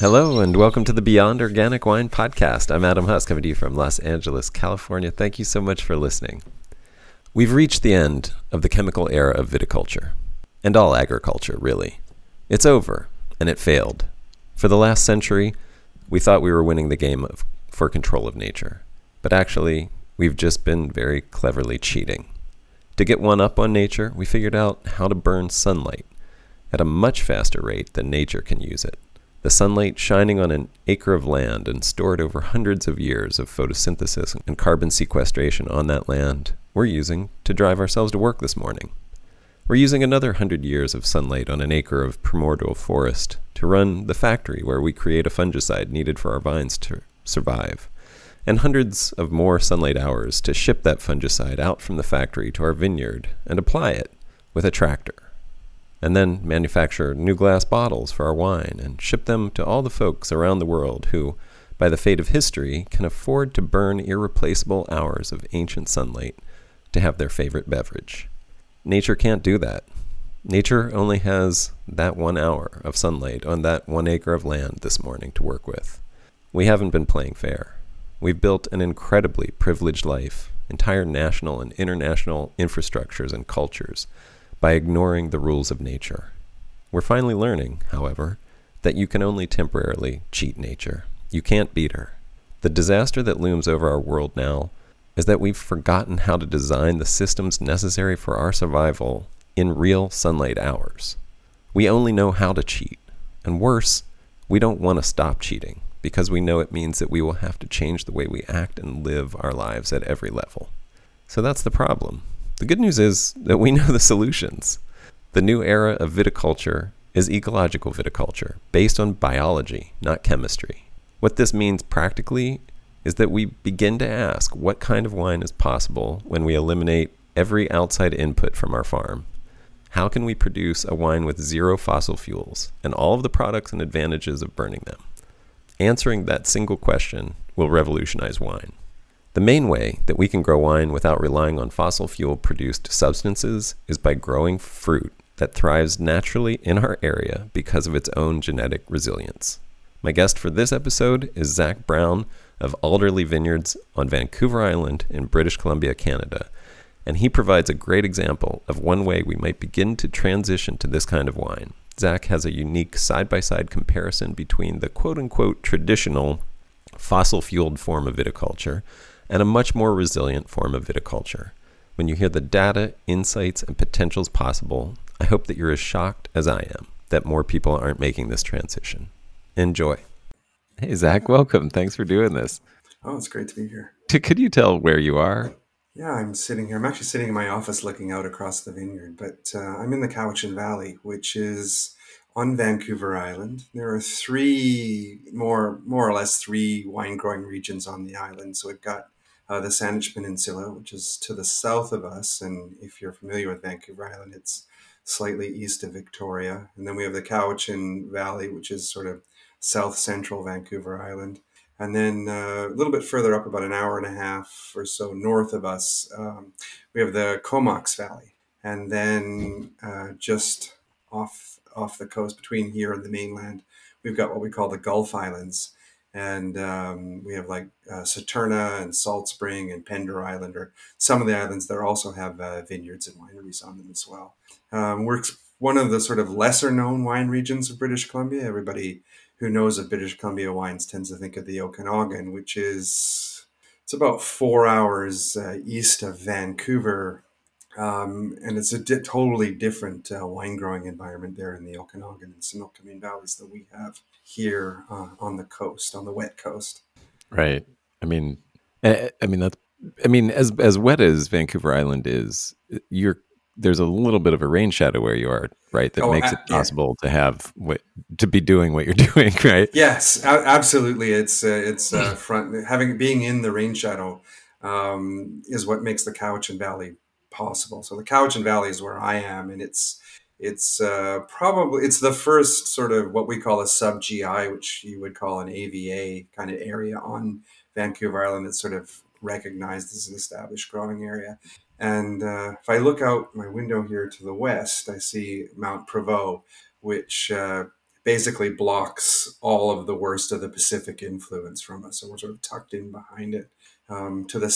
Hello, and welcome to the Beyond Organic Wine podcast. I'm Adam Huss, coming to you from Los Angeles, California. Thank you so much for listening. We've reached the end of the chemical era of viticulture, and all agriculture, really. It's over, and it failed. For the last century, we thought we were winning the game of, for control of nature, but actually, we've just been very cleverly cheating. To get one up on nature, we figured out how to burn sunlight at a much faster rate than nature can use it. The sunlight shining on an acre of land and stored over hundreds of years of photosynthesis and carbon sequestration on that land, we're using to drive ourselves to work this morning. We're using another hundred years of sunlight on an acre of primordial forest to run the factory where we create a fungicide needed for our vines to survive, and hundreds of more sunlight hours to ship that fungicide out from the factory to our vineyard and apply it with a tractor and then manufacture new glass bottles for our wine and ship them to all the folks around the world who, by the fate of history, can afford to burn irreplaceable hours of ancient sunlight to have their favorite beverage. Nature can't do that. Nature only has that one hour of sunlight on that one acre of land this morning to work with. We haven't been playing fair. We've built an incredibly privileged life, entire national and international infrastructures and cultures by ignoring the rules of nature. We're finally learning, however, that you can only temporarily cheat nature. You can't beat her. The disaster that looms over our world now is that we've forgotten how to design the systems necessary for our survival in real sunlight hours. We only know how to cheat. And worse, we don't want to stop cheating because we know it means that we will have to change the way we act and live our lives at every level. So that's the problem. The good news is that we know the solutions. The new era of viticulture is ecological viticulture, based on biology, not chemistry. What this means practically is that we begin to ask what kind of wine is possible when we eliminate every outside input from our farm. How can we produce a wine with zero fossil fuels and all of the products and advantages of burning them? Answering that single question will revolutionize wine. The main way that we can grow wine without relying on fossil fuel produced substances is by growing fruit that thrives naturally in our area because of its own genetic resilience. My guest for this episode is Zac Brown of Alderlea Vineyards on Vancouver Island in British Columbia, Canada, and he provides a great example of one way we might begin to transition to this kind of wine. Zac has a unique side by side comparison between the quote unquote traditional fossil fueled form of viticulture and a much more resilient form of viticulture. When you hear the data, insights, and potentials possible, I hope that you're as shocked as I am that more people aren't making this transition. Enjoy. Hey, Zac, welcome. Thanks for doing this. Oh, it's great to be here. Could you tell where you are? Yeah, I'm sitting here. I'm actually sitting in my office looking out across the vineyard, but uh, I'm in the Cowichan Valley, which is on Vancouver Island. There are three, more more or less three wine growing regions on the island. So we've got uh, the Saanich Peninsula, which is to the south of us. And if you're familiar with Vancouver Island, it's slightly east of Victoria. And then we have the Cowichan Valley, which is sort of south central Vancouver Island. And then uh, a little bit further up, about an hour and a half or so north of us, um, we have the Comox Valley. And then uh, just off off the coast between here and the mainland, we've got what we call the Gulf Islands and um, we have like uh, Saturna and Salt Spring and Pender Island, or some of the islands that also have uh, vineyards and wineries on them as well. Um, we're one of the sort of lesser known wine regions of British Columbia. Everybody who knows of British Columbia wines tends to think of the Okanagan, which is it's about four hours uh, east of Vancouver um, and it's a di- totally different uh, wine growing environment there in the Okanagan and Similkameen valleys that we have here uh, on the coast, on the wet coast. Right. I mean, I, I mean that's. I mean, as as wet as Vancouver Island is, you're there's a little bit of a rain shadow where you are, right? That oh, makes it possible yeah. to have what to be doing what you're doing, right? Yes, absolutely. It's uh, it's uh, front having being in the rain shadow um, is what makes the Cowichan Valley possible. So the Cowichan Valley is where I am, and it's it's uh, probably it's the first sort of what we call a sub GI, which you would call an AVA kind of area on Vancouver Island that's sort of recognized as an established growing area. And uh, if I look out my window here to the west, I see Mount Prevost, which uh, basically blocks all of the worst of the Pacific influence from us. So we're sort of tucked in behind it. Um, to the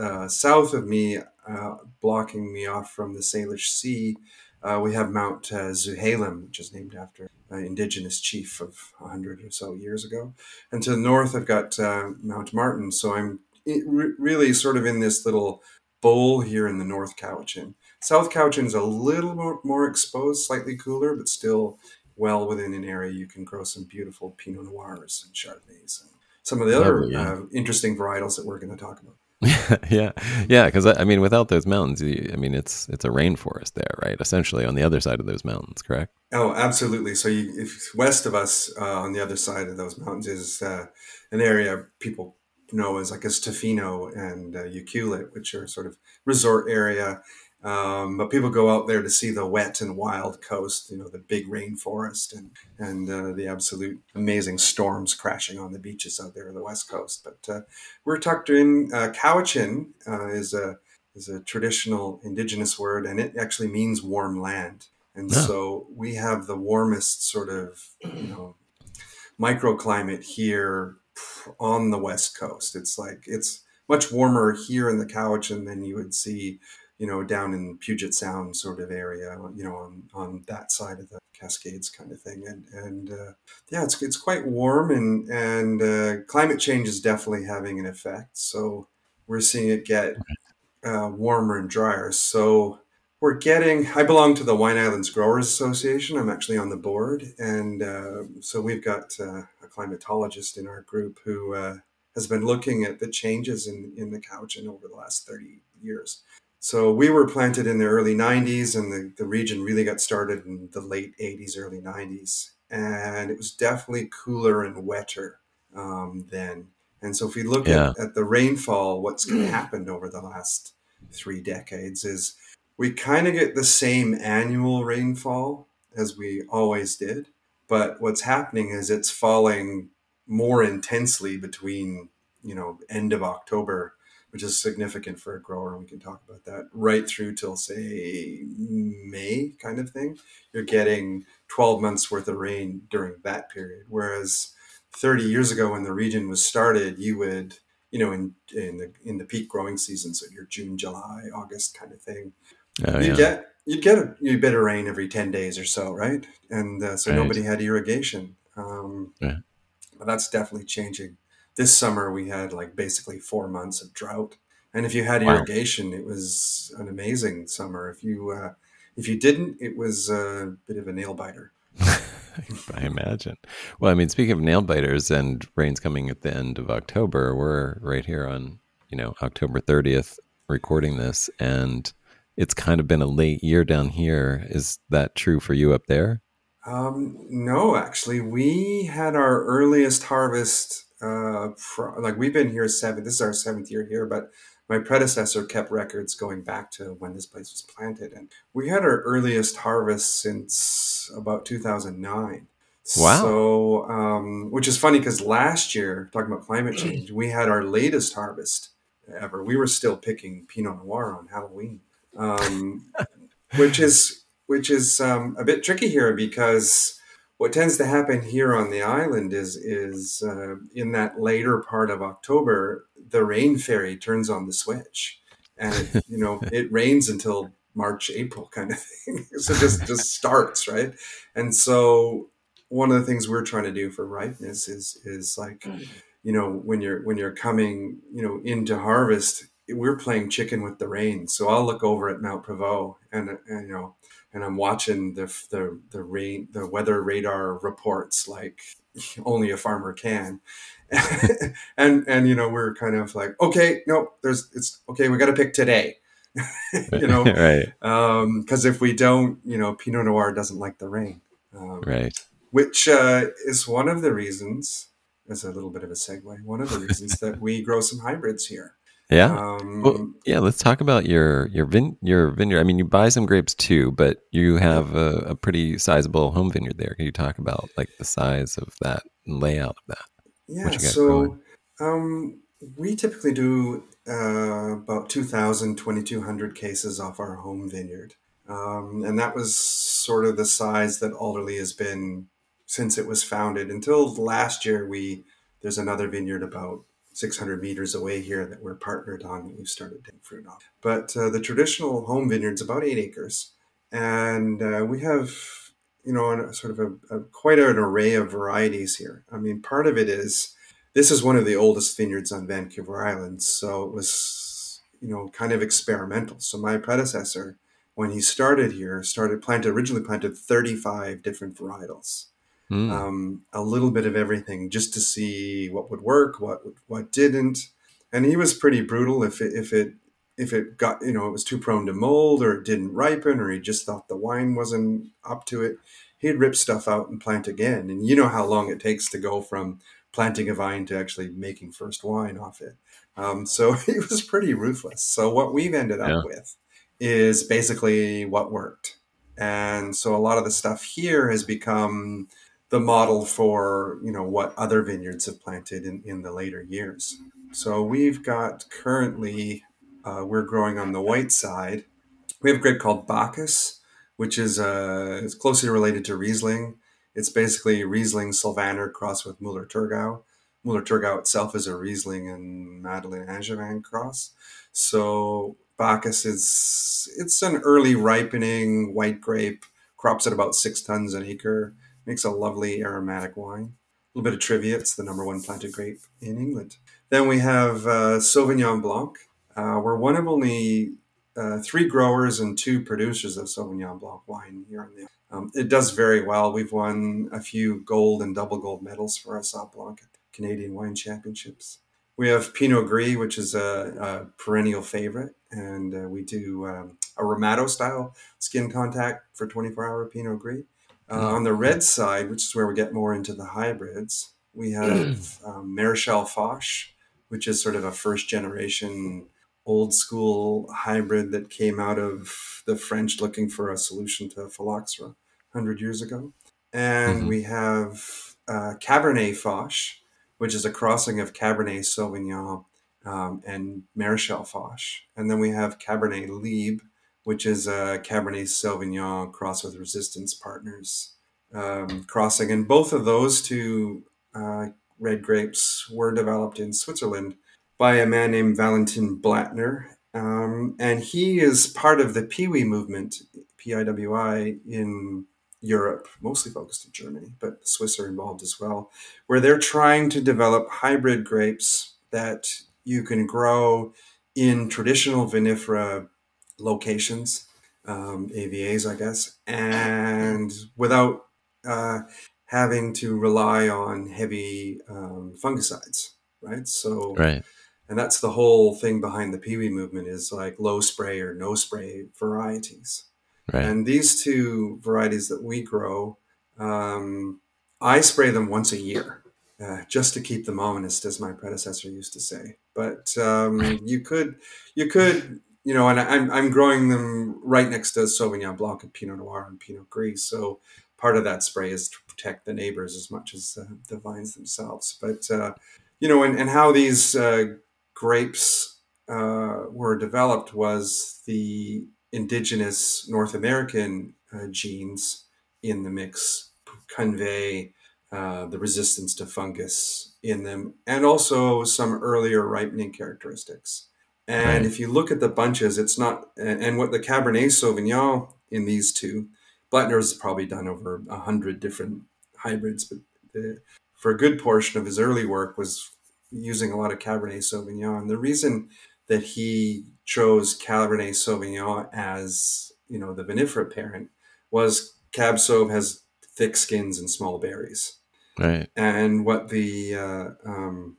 uh, south of me, uh, blocking me off from the Salish Sea, uh, we have Mount uh, Tzouhalem, which is named after an indigenous chief of 100 or so years ago. And to the north, I've got uh, Mount Martin. So I'm re- really sort of in this little bowl here in the North Cowichan. South Cowichan is a little more, more exposed, slightly cooler, but still well within an area you can grow some beautiful Pinot Noirs and Chardonnays and some of the other yeah. uh, interesting varietals that we're going to talk about. yeah, yeah. Because I mean, without those mountains, I mean, it's it's a rainforest there, right? Essentially, on the other side of those mountains, correct? Oh, absolutely. So, you, if west of us, uh, on the other side of those mountains, is uh, an area people know as like as Tofino and uh, which are sort of resort area um, but people go out there to see the wet and wild coast, you know, the big rainforest and and uh, the absolute amazing storms crashing on the beaches out there on the west coast. But uh, we're tucked in. Uh, Cowichan uh, is a is a traditional indigenous word, and it actually means warm land. And so we have the warmest sort of you know microclimate here on the west coast. It's like it's much warmer here in the Cowichan than you would see you know, down in Puget Sound sort of area, you know, on, on that side of the Cascades kind of thing. And, and uh, yeah, it's, it's quite warm and, and uh, climate change is definitely having an effect. So we're seeing it get uh, warmer and drier. So we're getting, I belong to the Wine Islands Growers Association. I'm actually on the board. And uh, so we've got uh, a climatologist in our group who uh, has been looking at the changes in, in the Cowichan over the last 30 years. So we were planted in the early 90s, and the, the region really got started in the late 80s, early 90s. And it was definitely cooler and wetter um, then. And so if we look yeah. at, at the rainfall, what's happened over the last three decades is we kind of get the same annual rainfall as we always did. But what's happening is it's falling more intensely between, you know, end of October which is significant for a grower. And we can talk about that right through till say May kind of thing. You're getting 12 months worth of rain during that period. Whereas 30 years ago when the region was started, you would, you know, in, in the, in the peak growing season, so your June, July, August kind of thing, oh, you yeah. get, you get a, a, bit of rain every 10 days or so. Right. And uh, so right. nobody had irrigation. Um, yeah. But that's definitely changing this summer we had like basically four months of drought. And if you had wow. irrigation it was an amazing summer. If you uh, if you didn't it was a bit of a nail biter. I imagine. Well i mean speaking of nail biters and rains coming at the end of october we're right here on you know october 30th recording this and it's kind of been a late year down here. Is that true for you up there? Um, no actually. We had our earliest harvest uh, like we've been here seven. This is our seventh year here, but my predecessor kept records going back to when this place was planted, and we had our earliest harvest since about 2009. Wow. So, um, which is funny because last year, talking about climate change, we had our latest harvest ever. We were still picking Pinot Noir on Halloween, um, which is which is um, a bit tricky here because what tends to happen here on the island is is uh, in that later part of October, the rain fairy turns on the switch, and it, you know it rains until March, April kind of thing. so just just starts right, and so one of the things we're trying to do for ripeness is is like, you know, when you're when you're coming, you know, into harvest, we're playing chicken with the rain. So I'll look over at Mount Prevost and, and you know and I'm watching the the the rain the weather radar reports like only a farmer can. and and you know we're kind of like okay no there's it's okay we got to pick today. You know? Right. Because um, if we don't you know pinot noir doesn't like the rain. Um, right. which uh, is one of the reasons as a little bit of a segue one of the reasons that we grow some hybrids here yeah. Um, well, yeah. Let's talk about your your vin your vineyard. I mean, you buy some grapes too, but you have a, a, pretty sizable home vineyard there. Can you talk about like the size of that and layout of that? Yeah. So um, we typically do uh, about 2,000, 2,200 cases off our home vineyard, um, and that was sort of the size that Alderlea has been since it was founded. Until last year, we there's another vineyard about 600 meters away here that we're partnered on that we've started taking fruit off. But uh, the traditional home vineyard's about eight acres, and uh, we have you know a, sort of a, a, quite an array of varieties here. I mean, part of it is this is one of the oldest vineyards on Vancouver Island, so it was you know kind of experimental. So my predecessor, when he started here, started planted originally planted 35 different varietals mm. um, a little bit of everything just to see what would work, what what didn't. And he was pretty brutal if it, if it if it got you know it was too prone to mold or it didn't ripen or he just thought the wine wasn't up to it, he'd rip stuff out and plant again. And you know how long it takes to go from planting a vine to actually making first wine off it. Um, so he was pretty ruthless. So what we've ended up yeah. with is basically what worked. And so a lot of the stuff here has become the model for you know what other vineyards have planted in, in the later years. So we've got currently uh, we're growing on the white side. We have a grape called Bacchus, which is uh, is closely related to Riesling. It's basically Riesling Sylvaner crossed with Muller Thurgau. Muller Thurgau itself is a Riesling and Madeleine Angevin cross. So Bacchus is it's an early ripening white grape, crops at about six tons an acre Makes a lovely aromatic wine. A little bit of trivia it's the number one planted grape in England. Then we have uh, Sauvignon Blanc. Uh, we're one of only uh, three growers and two producers of Sauvignon Blanc wine here in the. Um, it does very well. We've won a few gold and double gold medals for our Sauv Blanc at the Canadian Wine Championships. We have Pinot Gris, which is a, a perennial favorite, and uh, we do um, a Ramato style skin contact for 24 hour Pinot Gris. Uh, on the red side, which is where we get more into the hybrids, we have um, Foch, which is sort of a first generation old school hybrid that came out of the French looking for a solution to phylloxera 100 years ago. And mm-hmm. we have uh, Cabernet Foch, which is a crossing of Cabernet Sauvignon um, and Maréchal Foch. And then we have Cabernet Libre, which is a Cabernet Sauvignon cross with Resistance Partners um, crossing. And both of those two uh, red grapes were developed in Switzerland by a man named Valentin Blattner. Um, and he is part of the Piwi movement, PIWI, in Europe, mostly focused in Germany, but the Swiss are involved as well, where they're trying to develop hybrid grapes that you can grow in traditional vinifera locations, um, AVAs, I guess, and without uh, having to rely on heavy um, fungicides, right? So, right. And that's the whole thing behind the Piwi movement is like low spray or no spray varieties. Right. And these two varieties that we grow, um, I spray them once a year. Uh, just to keep them honest, as my predecessor used to say. But um, right. you could, you could you know, and I'm I'm growing them right next to Sauvignon Blanc and Pinot Noir and Pinot Gris. So part of that spray is to protect the neighbors as much as uh, the vines themselves. But uh, you know, and, and how these uh, grapes uh, were developed was the indigenous North American uh, genes in the mix convey uh, the resistance to fungus in them, and also some earlier ripening characteristics. And right. if you look at the bunches, it's not, and what the Cabernet Sauvignon in these two, Blattner's probably done over a hundred different hybrids, but the, for a good portion of his early work was using a lot of Cabernet Sauvignon. And the reason that he chose Cabernet Sauvignon as you know the vinifera parent was Cab Sauv has thick skins and small berries, right? And what the uh, um,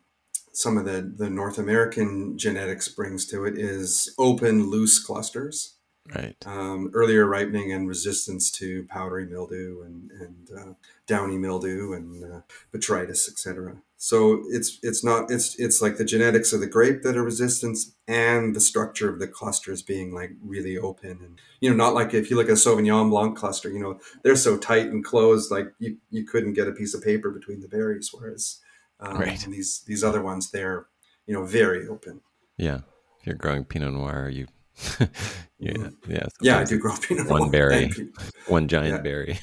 some of the, the North American genetics brings to it is open, loose clusters. Right. Um, earlier ripening and resistance to powdery mildew and, and uh, downy mildew and uh, botrytis, etc. So it's it's not it's it's like the genetics of the grape that are resistance and the structure of the clusters being like really open and you know not like if you look at a Sauvignon Blanc cluster, you know they're so tight and closed like you you couldn't get a piece of paper between the berries, whereas um, right. And these these other ones, they're you know very open. Yeah, if you're growing Pinot Noir, you yeah, yeah, yeah. I do grow Pinot one berry, one giant Yeah. berry.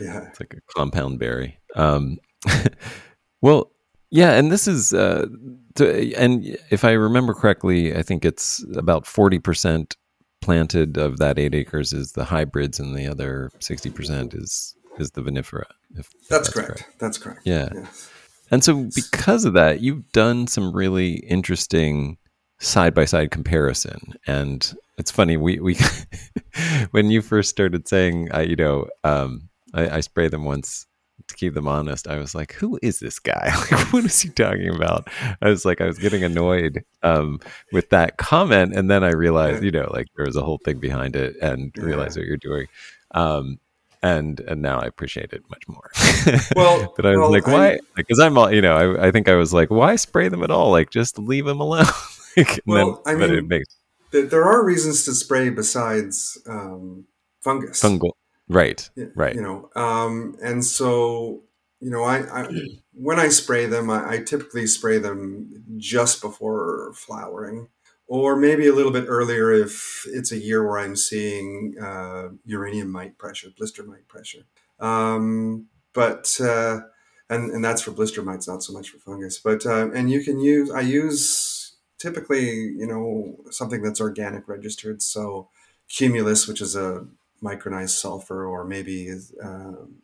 Yeah. It's like a compound berry. Um, well, yeah, and this is, uh, to, and if I remember correctly, I think it's about forty percent planted of that eight acres is the hybrids, and the other sixty percent is is the vinifera. If That's, correct. That's correct. Yeah. Yes. And so, because of that, you've done some really interesting side by side comparison. And it's funny, we, we when you first started saying, I, you know, um, I, I spray them once to keep them honest. I was like, who is this guy? Like, what is he talking about? I was like, I was getting annoyed um, with that comment. And then I realized, you know, like there was a whole thing behind it and realized what you're doing. Um, and and now I appreciate it much more. Well- but I was well, like, why? Because I'm all, you know, I, I think I was like, why spray them at all? Like, just leave them alone. Like, Well, I but it mean- makes There, there are reasons to spray besides um, fungus. fungal, right? Y- Right. You know, um, and so you know, I, I when I spray them, I, I typically spray them just before flowering, or maybe a little bit earlier if it's a year where I'm seeing uh, erineum mite pressure, blister mite pressure. Um, but uh, and and that's for blister mites, not so much for fungus. But uh, and you can use I use typically you know something that's organic registered, so cumulus, which is a micronized sulfur, or maybe um,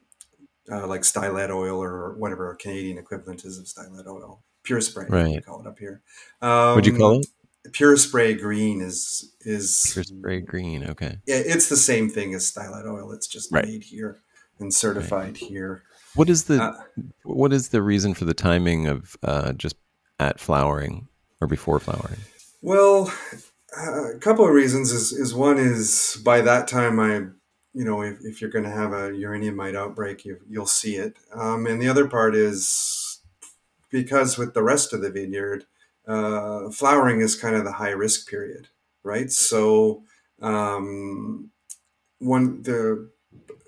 uh, like stylet oil or whatever Canadian equivalent is of stylet oil. Pure spray, we Right. call it up here. Um, Would you call it Pure spray green is is pure spray green? Okay. yeah, it's the same thing as stylet oil. It's just Right. made here and certified here. What is the Uh, what is the reason for the timing of uh, just at flowering or before flowering? Well, uh, a couple of reasons is is one is by that time I, you know, if, if you're going to have a erineum mite outbreak, you you'll see it. Um, and the other part is because with the rest of the vineyard, uh, flowering is kind of the high risk period, right? So um, one the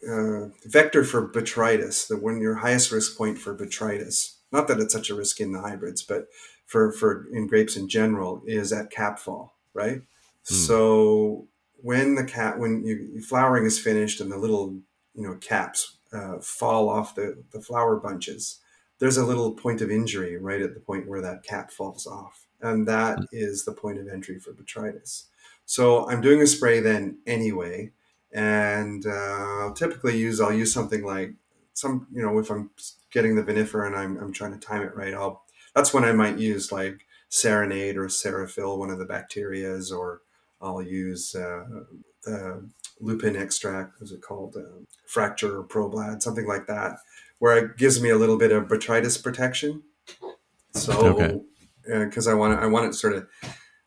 uh, vector for botrytis, the one your highest risk point for botrytis. Not that it's such a risk in the hybrids, but for for in grapes in general is at cap fall, right? So when the cap when you flowering is finished and the little you know caps uh, fall off the the flower bunches, there's a little point of injury right at the point where that cap falls off, and that is the point of entry for botrytis. So I'm doing a spray then anyway, and uh, I'll typically use I'll use something like some you know if I'm getting the vinifera and I'm I'm trying to time it right, I'll that's when I might use like Serenade or Serifel, one of the bacterias, or I'll use uh, the lupin extract, what's it called, um, fracture or problad, something like that, where it gives me a little bit of botrytis protection. So, Okay. because I want I want it sort of,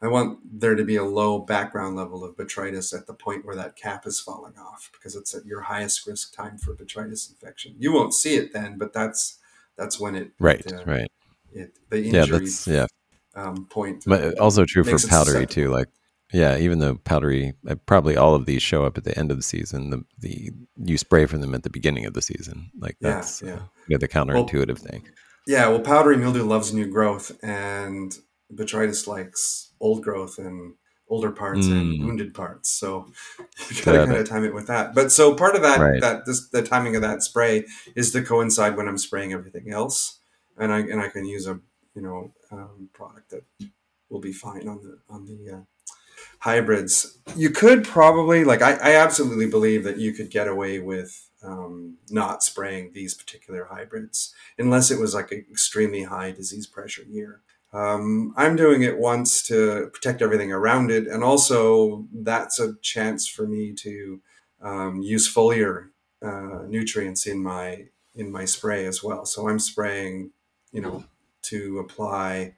I want there to be a low background level of botrytis at the point where that cap is falling off, because it's at your highest risk time for botrytis infection. You won't see it then, but that's that's when it Right. uh, right. it the Yeah. injury That's yeah. um, point. But also true for powdery too. Like, yeah, even though powdery, uh, probably all of these show up at the end of the season. The the you spray for them at the beginning of the season. Like Yeah, that's yeah. Uh, yeah, the counterintuitive thing. Yeah, well, powdery mildew loves new growth, and botrytis likes old growth and older parts and Mm. wounded parts. So you Got gotta kind of time it with that. But so part of that Right. that this the timing of that spray is to coincide when I'm spraying everything else, and I and I can use a you know um, product that will be fine on the on the uh, hybrids. You could probably like I, I absolutely believe that you could get away with um, not spraying these particular hybrids unless it was like an extremely high disease pressure year. Um, I'm doing it once to protect everything around it, and also that's a chance for me to um, use foliar uh, nutrients in my in my spray as well. So I'm spraying, you know, to apply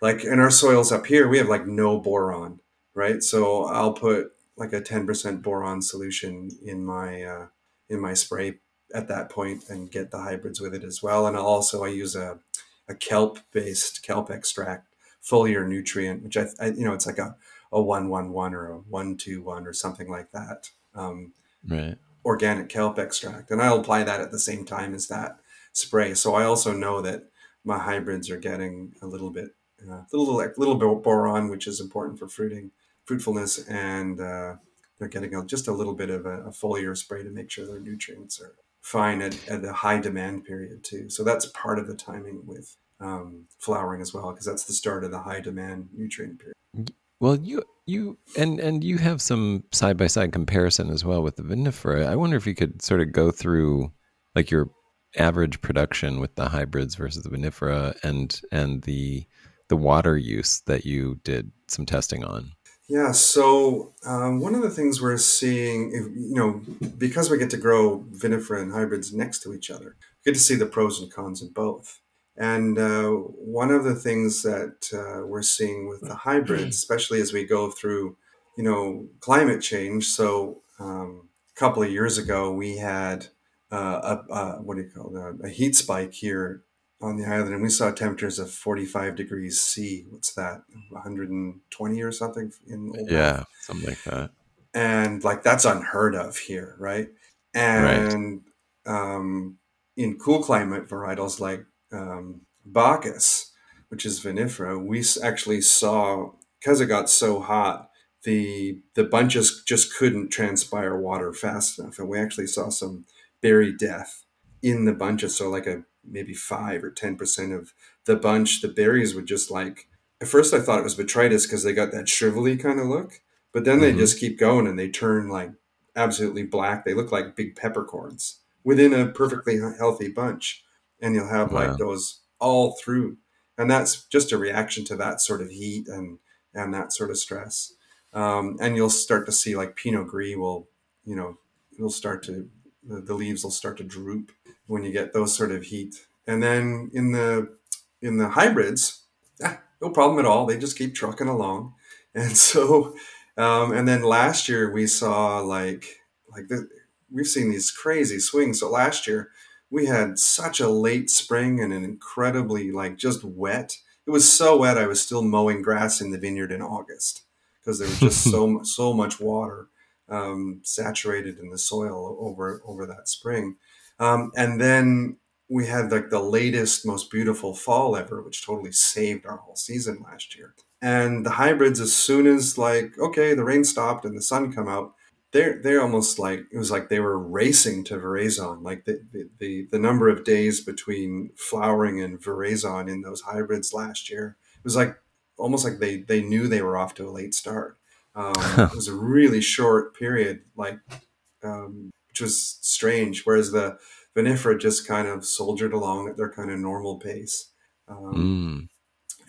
like in our soils up here, we have like no boron, right? So I'll put like a 10% boron solution in my uh, in my spray at that point and get the hybrids with it as well. And I'll also I use a, a kelp based kelp extract foliar nutrient, which I, I you know it's like a a one one one or a one two one or something like that. Um, Right. organic kelp extract, and I'll apply that at the same time as that spray. So I also know that my hybrids are getting a little bit, uh, little like little bit boron, which is important for fruiting fruitfulness, and uh, they're getting a, just a little bit of a, a, foliar spray to make sure their nutrients are fine at, at high demand period too. So that's part of the timing with um, flowering as well, because that's the start of the high demand nutrient period. Well, you you and and you have some side by side comparison as well with the vinifera. I wonder if you could sort of go through like your average production with the hybrids versus the vinifera and and the the water use that you did some testing on. Yeah, so um, one of the things we're seeing, if, you know, because we get to grow vinifera and hybrids next to each other, we get to see the pros and cons of both. And uh, one of the things that uh, we're seeing with the hybrids, especially as we go through, you know, climate change. So um, a couple of years ago, we had uh, a, a, what do you call it, a heat spike here on the island, and we saw temperatures of 45 degrees C. What's that? 120 or something in yeah, something like that. And like that's unheard of here, right? And right. Um, in cool climate varietals like um, Bacchus, which is vinifera, we actually saw because it got so hot, the the bunches just couldn't transpire water fast enough, and we actually saw some berry death in the bunches. So like a maybe five or ten percent of the bunch, the berries would just like. At first, I thought it was botrytis because they got that shrivelly kind of look, but then they mm-hmm. just keep going and they turn like absolutely black. They look like big peppercorns within a perfectly healthy bunch, and you'll have wow. like those all through, and that's just a reaction to that sort of heat and and that sort of stress. Um, and you'll start to see like Pinot Gris will, you know, it'll start to the leaves will start to droop when you get those sort of heat. And then in the in the hybrids, no problem at all. They just keep trucking along. And so, um, and then last year we saw like like the, we've seen these crazy swings. So last year we had such a late spring and an incredibly like just wet. It was so wet I was still mowing grass in the vineyard in August because there was just so so much water um, saturated in the soil over over that spring. Um, and then we had like the latest, most beautiful fall ever, which totally saved our whole season last year. And the hybrids, as soon as like okay, the rain stopped and the sun come out, they're they're almost like it was like they were racing to veraison. Like the the, the, the number of days between flowering and veraison in those hybrids last year it was like almost like they they knew they were off to a late start. Um, it was a really short period, like um, which was strange. Whereas the vinifera just kind of soldiered along at their kind of normal pace. Um, mm.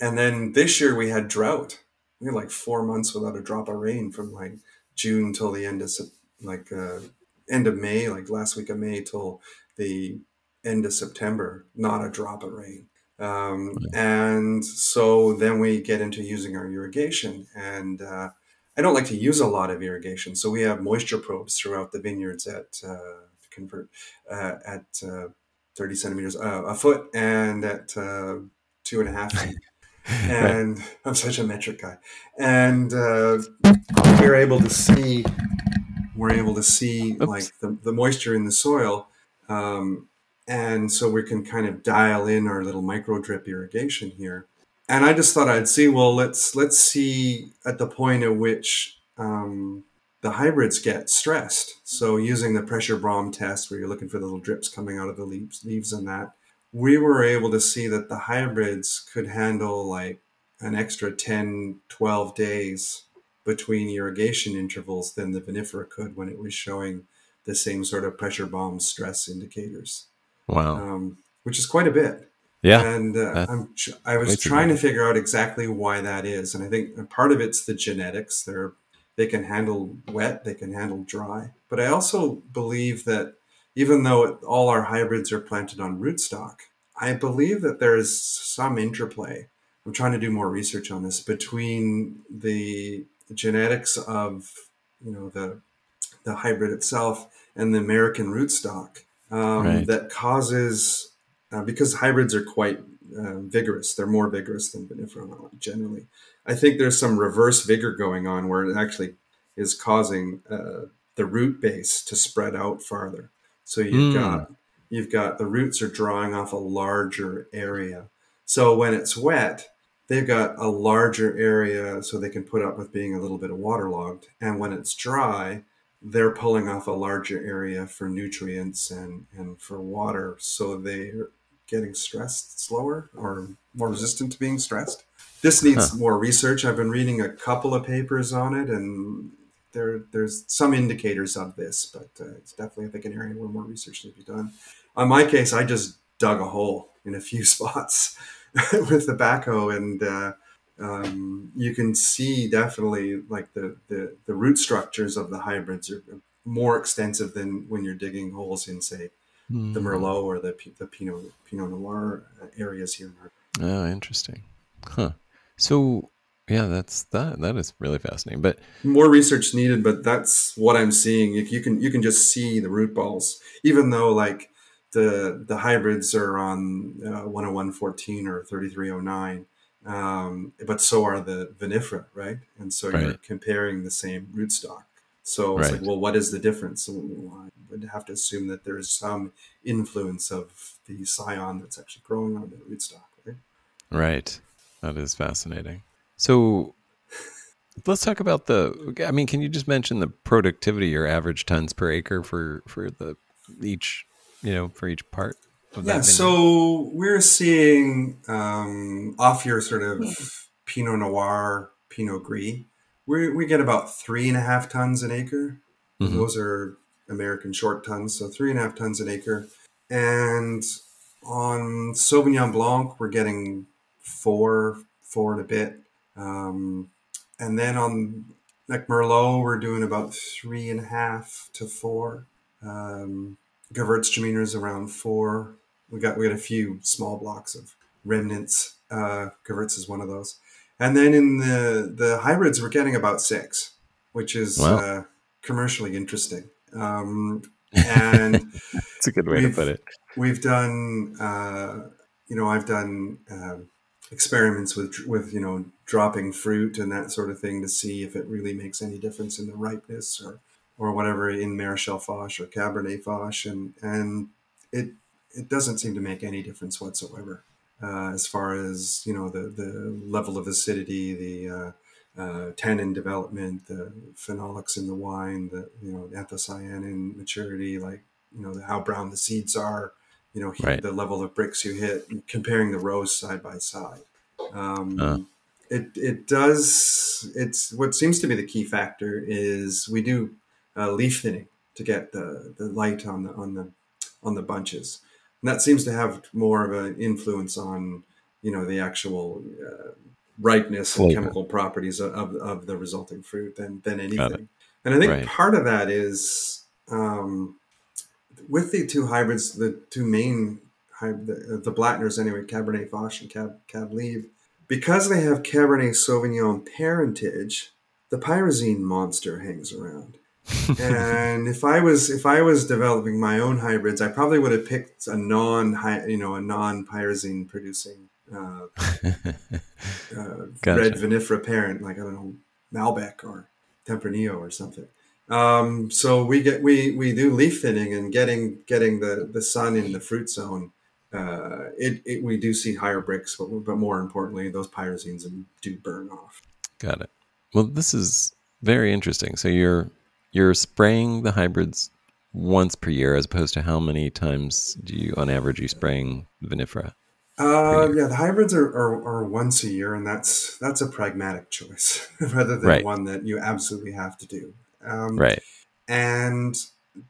And then this year we had drought. We had like four months without a drop of rain from like June till the end of like uh, end of May, like last week of May till the end of September. Not a drop of rain. Um, and so then we get into using our irrigation and uh, I don't like to use a lot of irrigation, so we have moisture probes throughout the vineyards at uh, convert uh, at uh, 30 centimeters uh, a foot and at uh, two and a half feet. and right. I'm such a metric guy, and uh, we're able to see we're able to see Oops. like the, the moisture in the soil. Um, and so we can kind of dial in our little micro drip irrigation here and I just thought I'd see. Well, let's let's see at the point at which um, the hybrids get stressed. So using the pressure bomb test, where you're looking for the little drips coming out of the leaves, leaves and that, we were able to see that the hybrids could handle like an extra 10, 12 days between irrigation intervals than the vinifera could when it was showing the same sort of pressure bomb stress indicators. Wow. Um, which is quite a bit. Yeah, and uh, I'm I was trying to figure out exactly why that is, and I think part of it's the genetics. They're they can handle wet, they can handle dry, but I also believe that even though it, all our hybrids are planted on rootstock, I believe that there is some interplay. I'm trying to do more research on this between the genetics of you know the the hybrid itself and the American rootstock um, right. that causes uh, because hybrids are quite uh, vigorous. They're more vigorous than vinifera generally. I think there's some reverse vigor going on where it actually is causing uh, the root base to spread out farther. So you've mm. got you've got the roots are drawing off a larger area. So when it's wet, they've got a larger area so they can put up with being a little bit of waterlogged. And when it's dry, they're pulling off a larger area for nutrients and, and for water. So they're getting stressed slower or more resistant to being stressed. This needs huh. more research. I've been reading a couple of papers on it, and there there's some indicators of this, but uh, it's definitely I think an area where more research needs to be done. On my case, I just dug a hole in a few spots with the backhoe, and uh, um, you can see definitely like the, the the root structures of the hybrids are more extensive than when you're digging holes in say mm. the Merlot or the the Pinot Pinot Noir areas here. Oh, interesting. Huh. So yeah, that's that. That is really fascinating. But more research needed. But that's what I'm seeing. You, you can you can just see the root balls, even though like the the hybrids are on uh, 10114 or 3309. Um, but so are the vinifera, right? And so right. you're comparing the same rootstock. So it's right. like, well, what is the difference? So would have to assume that there is some influence of the scion that's actually growing on the rootstock, right? Right. That is fascinating. So let's talk about the. I mean, can you just mention the productivity, your average tons per acre for for the each, you know, for each part? yeah. So we're seeing um, off your sort of Pinot Noir, Pinot Gris. We we get about three and a half tons an acre. Mm-hmm. Those are American short tons, so three and a half tons an acre. And on Sauvignon Blanc, we're getting four, four and a bit. Um, and then on like Merlot, we're doing about three and a half to four. Um, Gewürztraminer is around four. We got we got a few small blocks of remnants. Uh, Gewürz is one of those. And then in the the hybrids, we're getting about six, which is wow. uh, commercially interesting. Um, and it's a good way to put it. We've done, uh, you know, I've done uh, experiments with with you know dropping fruit and that sort of thing to see if it really makes any difference in the ripeness or or whatever in Marechal Foch or Cabernet Foch, and and it it doesn't seem to make any difference whatsoever uh, as far as you know the the level of acidity, the uh, uh, tannin development, the phenolics in the wine, the you know anthocyanin maturity, like you know how brown the seeds are, you know, right. the level of Brix you hit, comparing the rows side by side. Um, uh. It it does. It's what seems to be the key factor is we do uh, leaf thinning to get the, the light on the on the on the bunches, and that seems to have more of an influence on you know the actual ripeness and chemical properties of, of, the resulting fruit than than anything. And I think right. part of that is um, with the two hybrids, the two main the, the Blattners anyway, Cabernet Foch and Cab, Cab Libre, because they have Cabernet Sauvignon parentage, the pyrazine monster hangs around. and if I was if I was developing my own hybrids, I probably would have picked a non you know a non pyrazine producing uh, uh, gotcha. red vinifera parent, like I don't know Malbec or Tempranillo or something. Um, so we get we we do leaf thinning and getting getting the the sun in the fruit zone. Uh, it, it we do see higher Brix, but, but more importantly, those pyrazines do burn off. Got it. Well, this is very interesting. So you're you're spraying the hybrids once per year, as opposed to how many times do you, on average, you spraying vinifera? Uh, yeah, the hybrids are, are, are, once a year, and that's that's a pragmatic choice rather than right. one that you absolutely have to do. Um, right. And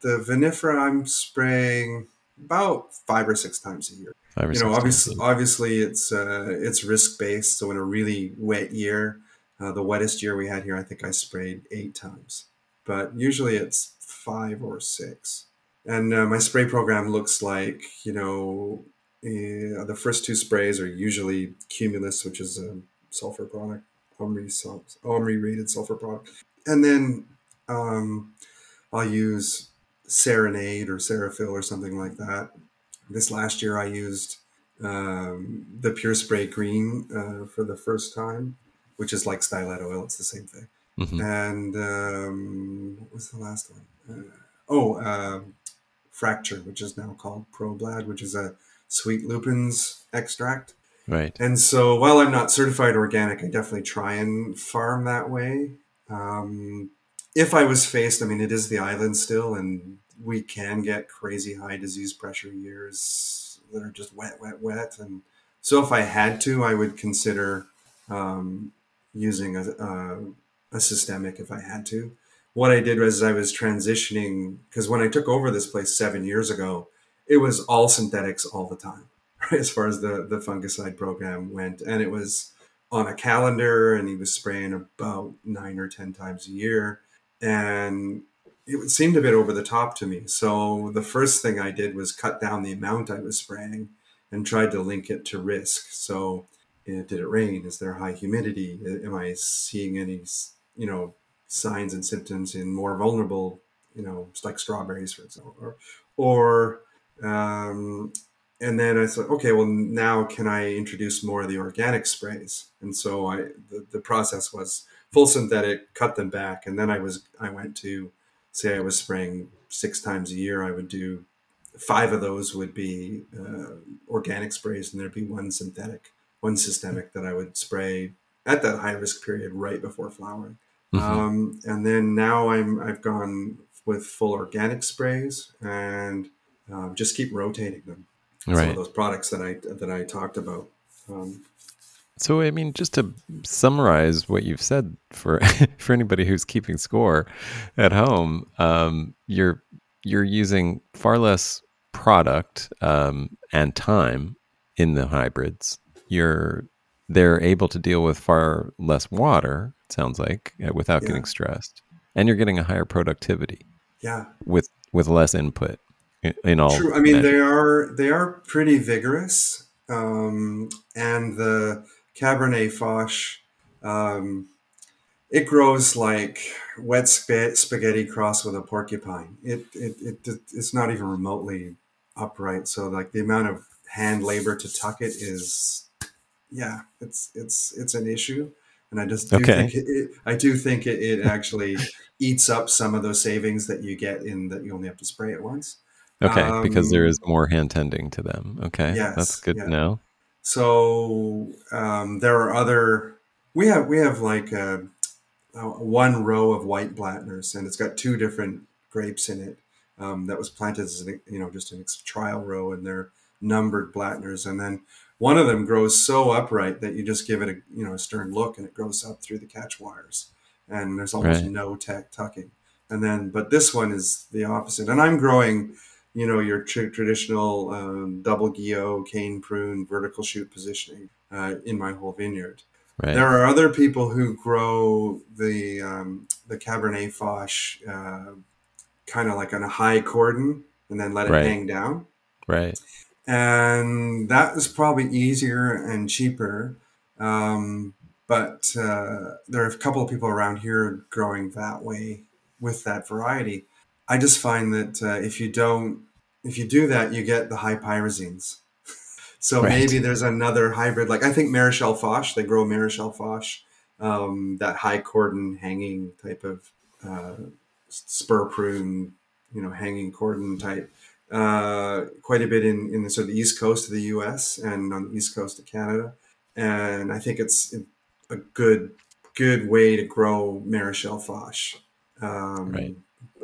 the vinifera I'm spraying about five or six times a year. Five or you know, obviously, obviously it's uh, it's risk based. So in a really wet year, uh, the wettest year we had here, I think I sprayed eight times. But usually it's five or six. And uh, my spray program looks like you know uh, the first two sprays are usually Cumulus, which is a sulfur product, OMRI, OMRI rated sulfur product, and then um, I'll use Serenade or Serifel or something like that. This last year I used um, the Pure Spray Green uh, for the first time, which is like stylet oil. It's the same thing. Mm-hmm. And um, what was the last one? Uh, oh, uh, Fracture, which is now called ProBlad, which is a sweet lupins extract. Right. And so while I'm not certified organic, I definitely try and farm that way. Um, if I was faced, I mean, it is the island still, and we can get crazy high disease pressure years that are just wet, wet, wet. And so if I had to, I would consider um, using a, a, a systemic if I had to. What I did was I was transitioning because when I took over this place seven years ago, it was all synthetics all the time, right, as far as the, the fungicide program went. And it was on a calendar, and he was spraying about nine or 10 times a year. And it seemed a bit over the top to me. So the first thing I did was cut down the amount I was spraying and tried to link it to risk. So did it rain? Is there high humidity? Am I seeing any, you know, signs and symptoms in more vulnerable, you know, like strawberries, for example, or, or um, and then I thought, okay, well now can I introduce more of the organic sprays? And so I, the, the process was full synthetic, cut them back, and then I was, I went to, say, I was spraying six times a year. I would do five of those would be uh, organic sprays, and there'd be one synthetic one systemic that I would spray at that high risk period right before flowering. Mm-hmm. Um, and then now I'm I've gone with full organic sprays and um, just keep rotating them. Right. Some of those products that I that I talked about. Um, so I mean, just to summarize what you've said for for anybody who's keeping score at home, um, you're you're using far less product um, and time in the hybrids you're they're able to deal with far less water. It sounds like uh, without yeah. getting stressed, and you're getting a higher productivity. Yeah, with with less input in, in all. True. I mean, they are they are pretty vigorous, um, and the Cabernet Foch. Um, it grows like wet spaghetti crossed with a porcupine. It, it, it, it's not even remotely upright. So like the amount of hand labor to tuck it is yeah, it's it's it's an issue, and I just do okay. think it, it, I do think it, it actually eats up some of those savings that you get in that you only have to spray it once. Okay, um, because there is more hand tending to them. Okay, yes, that's good yeah. to know. So um, there are other. We have we have like a, a one row of white Blattners, and it's got two different grapes in it. Um, that was planted as an, you know just a trial row, and they're numbered Blattners, and then one of them grows so upright that you just give it a you know a stern look and it grows up through the catch wires and there's almost right. no tech tucking and then but this one is the opposite and i'm growing you know your tr- traditional um, double Guyot cane prune vertical shoot positioning uh, in my whole vineyard right. there are other people who grow the um, the cabernet foch uh, kind of like on a high cordon and then let it right. hang down right and that was probably easier and cheaper. Um, but uh, there are a couple of people around here growing that way with that variety. I just find that uh, if you don't, if you do that, you get the high pyrazines. so right. maybe there's another hybrid. Like I think Maréchal Foch, they grow Maréchal Foch, um, that high cordon hanging type of uh, spur prune, you know, hanging cordon type uh, quite a bit in, in the sort of the east coast of the U.S. and on the east coast of Canada, and I think it's a good good way to grow Maréchal Foch. Um, right.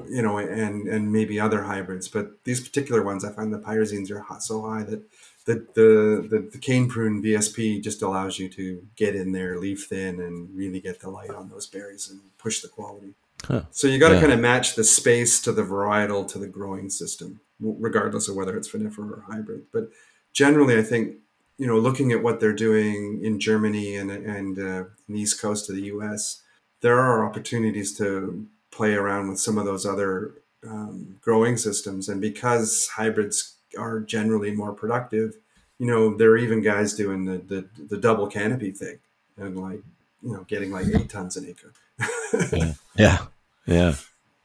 You know, and and maybe other hybrids, but these particular ones, I find the pyrazines are hot, so high that the, the the the cane prune VSP just allows you to get in there, leaf thin, and really get the light on those berries and push the quality. Huh. So you got to yeah. kind of match the space to the varietal to the growing system regardless of whether it's vinifera or hybrid. But generally, I think you know, looking at what they're doing in Germany and and uh, the east coast of the U.S., there are opportunities to play around with some of those other um, growing systems. And because hybrids are generally more productive, you know, there are even guys doing the the, the double canopy thing and like you know getting like eight tons an acre. yeah. yeah, yeah.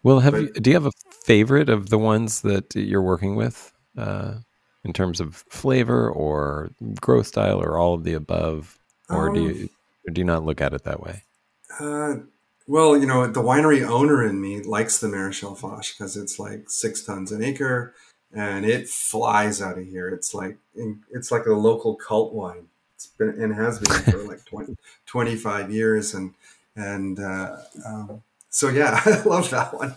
Well, have but, you? Do you have a favorite of the ones that you're working with uh, in terms of flavor or growth style or all of the above, or um, do you or do you not look at it that way? Uh, well, you know, the winery owner in me likes the Maréchal Foch because it's like six tons an acre and it flies out of here. It's like it's like a local cult wine. It's been and has been for like 20, 25 years, and and uh, um, so yeah, I love that one.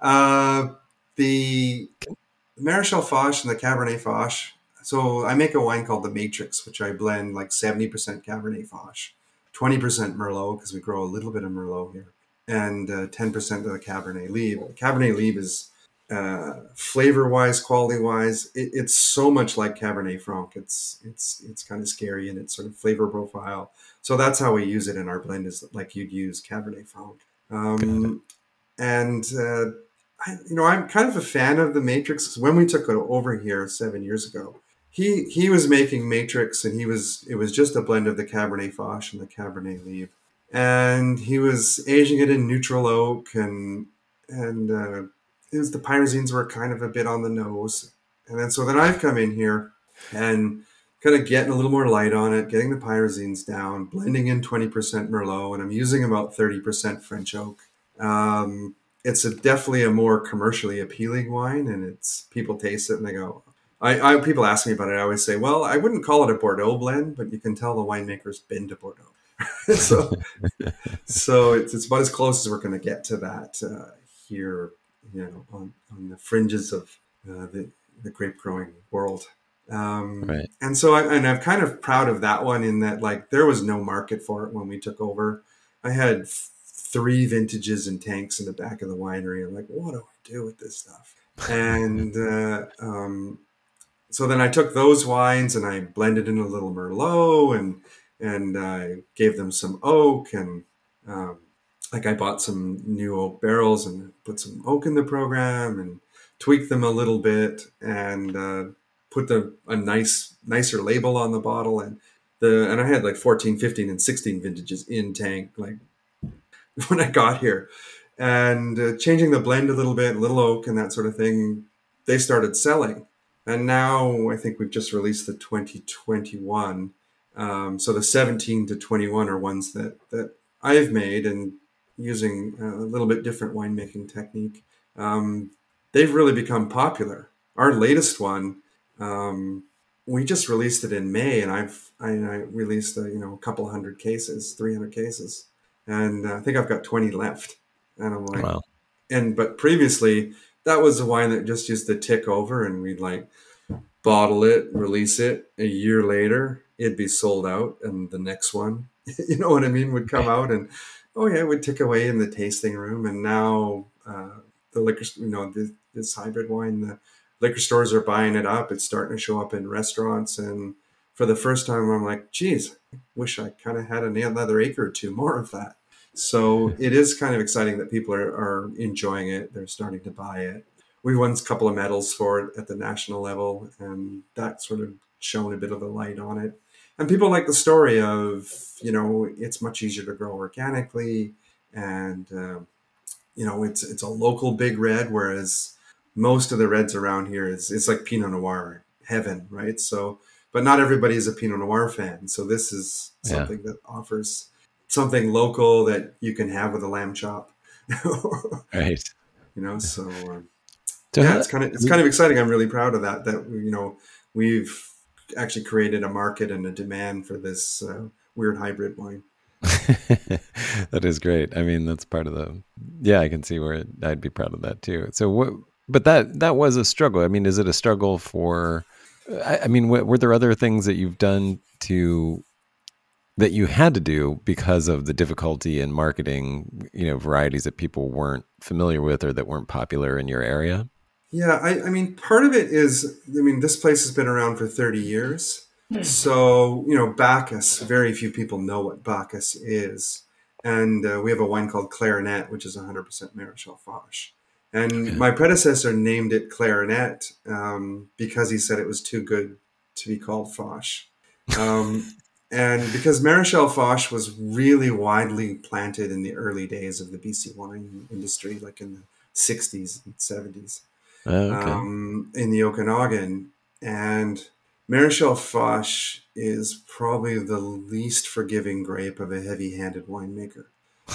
Uh, the Maréchal Foch and the Cabernet Foch. So I make a wine called the Matrix, which I blend like seventy percent Cabernet Foch, twenty percent Merlot because we grow a little bit of Merlot here, and uh, ten percent of the Cabernet Libre. Cabernet Libre is uh, flavor wise, quality wise, it, it's so much like Cabernet Franc. It's it's it's kind of scary in its sort of flavor profile. So that's how we use it in our blend, is like you'd use Cabernet Franc. Um, and uh, I, you know, I'm kind of a fan of the Matrix. When we took it over here seven years ago, he he was making Matrix, and he was it was just a blend of the Cabernet Foch and the Cabernet Libre, and he was aging it in neutral oak and and uh, it was the pyrazines were kind of a bit on the nose. And then so then I've come in here and kind of getting a little more light on it, getting the pyrazines down, blending in 20% Merlot, and I'm using about 30% French oak. Um, it's a, definitely a more commercially appealing wine, and it's people taste it and they go. I, I people ask me about it. I always say, well, I wouldn't call it a Bordeaux blend, but you can tell the winemaker's been to Bordeaux. so, so it's, it's about as close as we're going to get to that uh, here you know, on, on the fringes of uh, the, the grape growing world. Um, right. And so, I, and I'm kind of proud of that one in that, like, there was no market for it when we took over. I had f- three vintages and tanks in the back of the winery. I'm like, what do I do with this stuff? And uh, um, so then I took those wines and I blended in a little Merlot and and I gave them some oak and um, like I bought some new oak barrels and put some oak in the program and tweaked them a little bit and uh, put the a nice nicer label on the bottle and the and I had like 14, 15 and 16 vintages in tank like when I got here and uh, changing the blend a little bit, little oak and that sort of thing, they started selling. And now I think we've just released the 2021. Um, so the 17 to 21 are ones that that I've made and using a little bit different winemaking technique, um, they've really become popular. Our latest one, um, we just released it in May, and I've I, I released a, you know a couple hundred cases, three hundred cases, and I think I've got twenty left. And I'm like, wow. And but previously, that was the wine that just used to tick over, and we'd like bottle it, release it. A year later, it'd be sold out, and the next one, you know what I mean, would come out, and oh yeah, it would tick away in the tasting room, and now uh, the liquor, you know, this, this hybrid wine, the liquor stores are buying it up. It's starting to show up in restaurants, and for the first time, I'm like, geez, I wish I kind of had another acre or two more of that. So it is kind of exciting that people are, are enjoying it. They're starting to buy it. We won a couple of medals for it at the national level, and that sort of shone a bit of a light on it and people like the story of you know it's much easier to grow organically and uh, you know it's it's a local big red whereas most of the reds around here is it's like pinot noir heaven right so but not everybody is a pinot noir fan so this is something yeah. that offers something local that you can have with a lamb chop right you know so um, yeah it's kind of it's kind of exciting i'm really proud of that that you know we've actually created a market and a demand for this uh, weird hybrid wine. that is great. I mean, that's part of the. Yeah, I can see where it, I'd be proud of that too. So what? But that that was a struggle. I mean, is it a struggle for? I, I mean, were there other things that you've done to that you had to do because of the difficulty in marketing, you know, varieties that people weren't familiar with or that weren't popular in your area? Yeah, I, I mean, part of it is, I mean, this place has been around for 30 years. Hmm. So, you know, Bacchus, very few people know what Bacchus is. And uh, we have a wine called Clarinet, which is 100% Maréchal Foch. And okay. my predecessor named it Clarinet um, because he said it was too good to be called Foch. Um, and because Maréchal Foch was really widely planted in the early days of the BC wine industry, like in the 60s and 70s oh, okay. um, in the Okanagan. And Maréchal Foch is probably the least forgiving grape of a heavy-handed winemaker.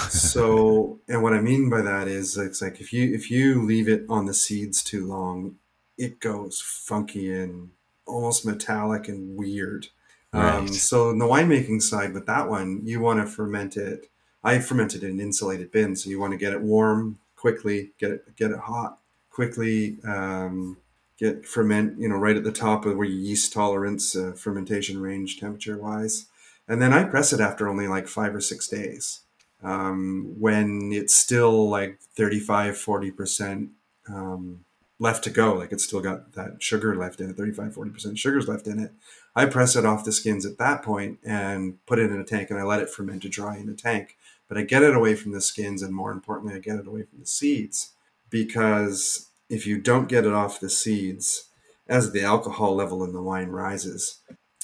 So, and what I mean by that is, it's like if you if you leave it on the seeds too long, it goes funky and almost metallic and weird. Um, so in the winemaking side with that one, you want to ferment it. I fermented in insulated bin, so you want to get it warm quickly, get it get it hot quickly, um, get ferment you know right at the top of where your yeast tolerance, uh, fermentation range, temperature wise, and then I press it after only like five or six days. Um, when it's still like 35 40 percent um, left to go like it's still got that sugar left in it 35 40 percent sugars left in it I press it off the skins at that point and put it in a tank and I let it ferment to dry in a tank. But I get it away from the skins and more importantly, I get it away from the seeds because if you don't get it off the seeds, as the alcohol level in the wine rises,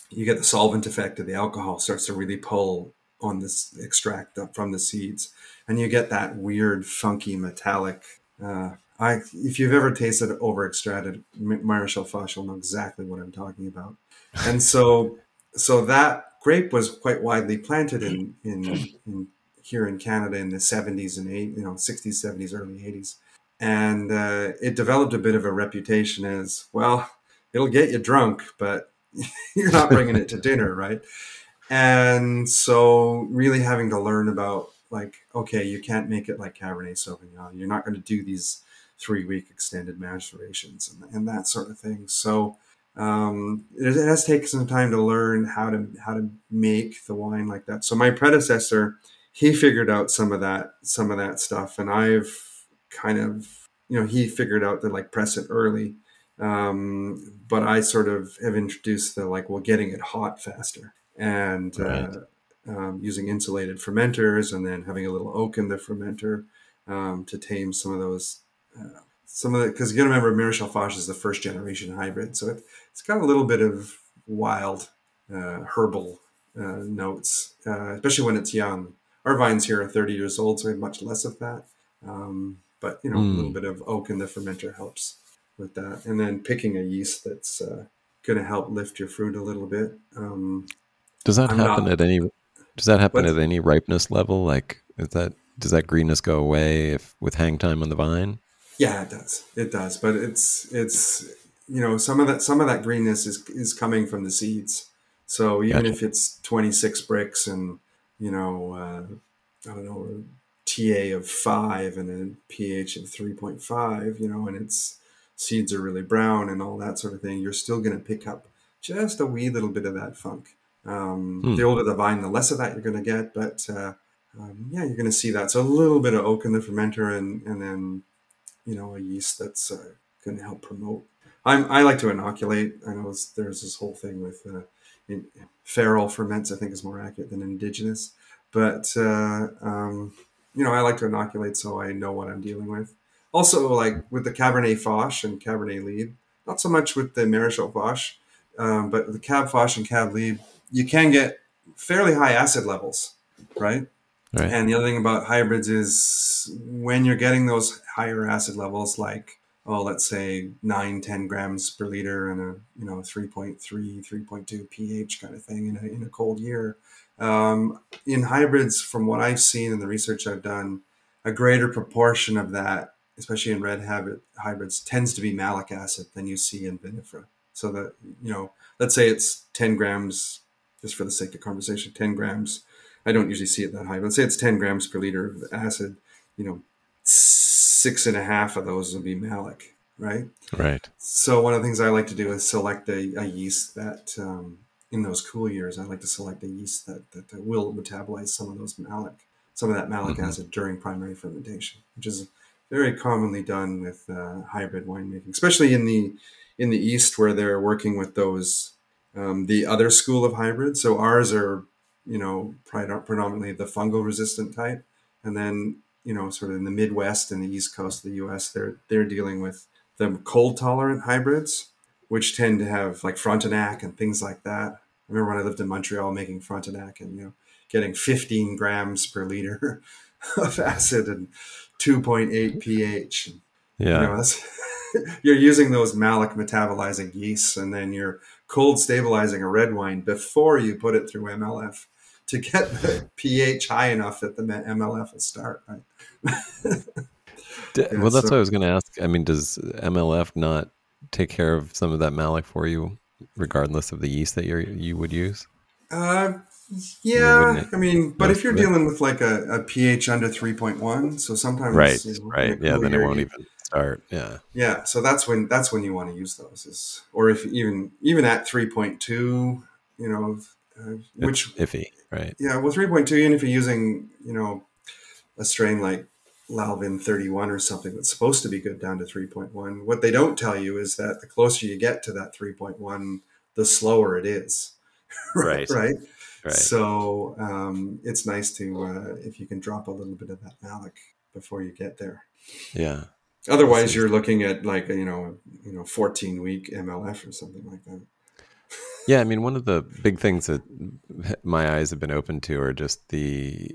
you get the solvent effect of the alcohol starts to really pull on this extract from the seeds, and you get that weird, funky, metallic. Uh, I, if you've ever tasted over extracted Maréchal Foch, you'll know exactly what I'm talking about. And so so that grape was quite widely planted in, in, in here in Canada in the 70s and 8 you know 60s 70s early 80s and uh, it developed a bit of a reputation as well it'll get you drunk but you're not bringing it to dinner right? And so really having to learn about like okay you can't make it like cabernet sauvignon you're not going to do these three week extended macerations and, and that sort of thing so um, it has taken some time to learn how to how to make the wine like that. So my predecessor, he figured out some of that some of that stuff, and I've kind of you know he figured out to like press it early, um, but I sort of have introduced the like well getting it hot faster and uh, right. uh, um, using insulated fermenters, and then having a little oak in the fermenter um, to tame some of those. Uh, some of the because you got to remember Maréchal Foch is the first generation hybrid, so it, it's got a little bit of wild uh, herbal uh, notes, uh, especially when it's young. Our vines here are 30 years old, so we have much less of that. Um, but you know, mm. a little hmm. bit of oak in the fermenter helps with that, and then picking a yeast that's uh, going to help lift your fruit a little bit. Um, does that I'm happen not, at any? Does that happen at any ripeness level? Like, is that does that greenness go away if with hang time on the vine? Yeah, it does. It does. But it's it's you know some of that some of that greenness is is coming from the seeds. So even gotcha. if it's 26 Brix and you know uh, I don't know a TA of five and a pH of 3.5, you know, and its seeds are really brown and all that sort of thing, you're still going to pick up just a wee little bit of that funk. Um, hmm. The older the vine, the less of that you're going to get, but uh, um, yeah, you're going to see that. So a little bit of oak in the fermenter, and and then you know, a yeast that's uh, going to help promote. I'm, I like to inoculate. I know there's this whole thing with uh, in, feral ferments. I think is more accurate than indigenous, but uh, um, you know, I like to inoculate so I know what I'm dealing with. Also, like with the Cabernet Foch and Cabernet Libre, not so much with the Maréchal Foch, um, but the Cab Foch and Cab Libre, you can get fairly high acid levels, right? Right. And the other thing about hybrids is when you're getting those higher acid levels, like oh, let's say 9, 10 grams per liter and a you know 3.3, 3.2 pH kind of thing in a, in a cold year. Um, in hybrids, from what I've seen in the research I've done, a greater proportion of that, especially in red habit hybrids, tends to be malic acid than you see in vinifera. So that you know, let's say it's 10 grams, just for the sake of conversation, 10 grams I don't usually see it that high. Let's say it's 10 grams per liter of acid. You know, six and a half of those would be malic, right? Right. So one of the things I like to do is select a, a yeast that um, in those cool years, I like to select a yeast that, that, that will metabolize some of those malic, some of that malic mm-hmm. acid during primary fermentation, which is very commonly done with uh, hybrid winemaking, especially in the in the east where they're working with those um, the other school of hybrids. So ours are you know, predominantly the fungal resistant type. And then, you know, sort of in the Midwest and the East Coast of the US, they're, they're dealing with the cold tolerant hybrids, which tend to have like Frontenac and things like that. I remember when I lived in Montreal making Frontenac and, you know, getting 15 grams per liter of acid and 2.8 pH. Yeah. You know, you're using those malic metabolizing yeasts and then you're cold stabilizing a red wine before you put it through MLF to get the pH high enough that the MLF will start, right? yeah, well, that's so, what I was going to ask. I mean, does MLF not take care of some of that malic for you, regardless of the yeast that you you would use? Uh, yeah, I mean, but if you're dealing with like a, a pH under 3.1, so sometimes Right, you know, right. Yeah, then it won't even start. Yeah. Yeah, so that's when that's when you want to use those, is or if even even at 3.2, you know, uh, which It's iffy, right? yeah, well, 3.2, even if you're using you know a strain like Lalvin 31 or something that's supposed to be good down to 3.1, what they don't tell you is that the closer you get to that 3.1, the slower it is. Right. right. Right. So um, it's nice to uh, if you can drop a little bit of that malic before you get there. Yeah. Otherwise, you're looking at like you know you know 14 week MLF or something like that. Yeah, I mean, one of the big things that my eyes have been open to are just the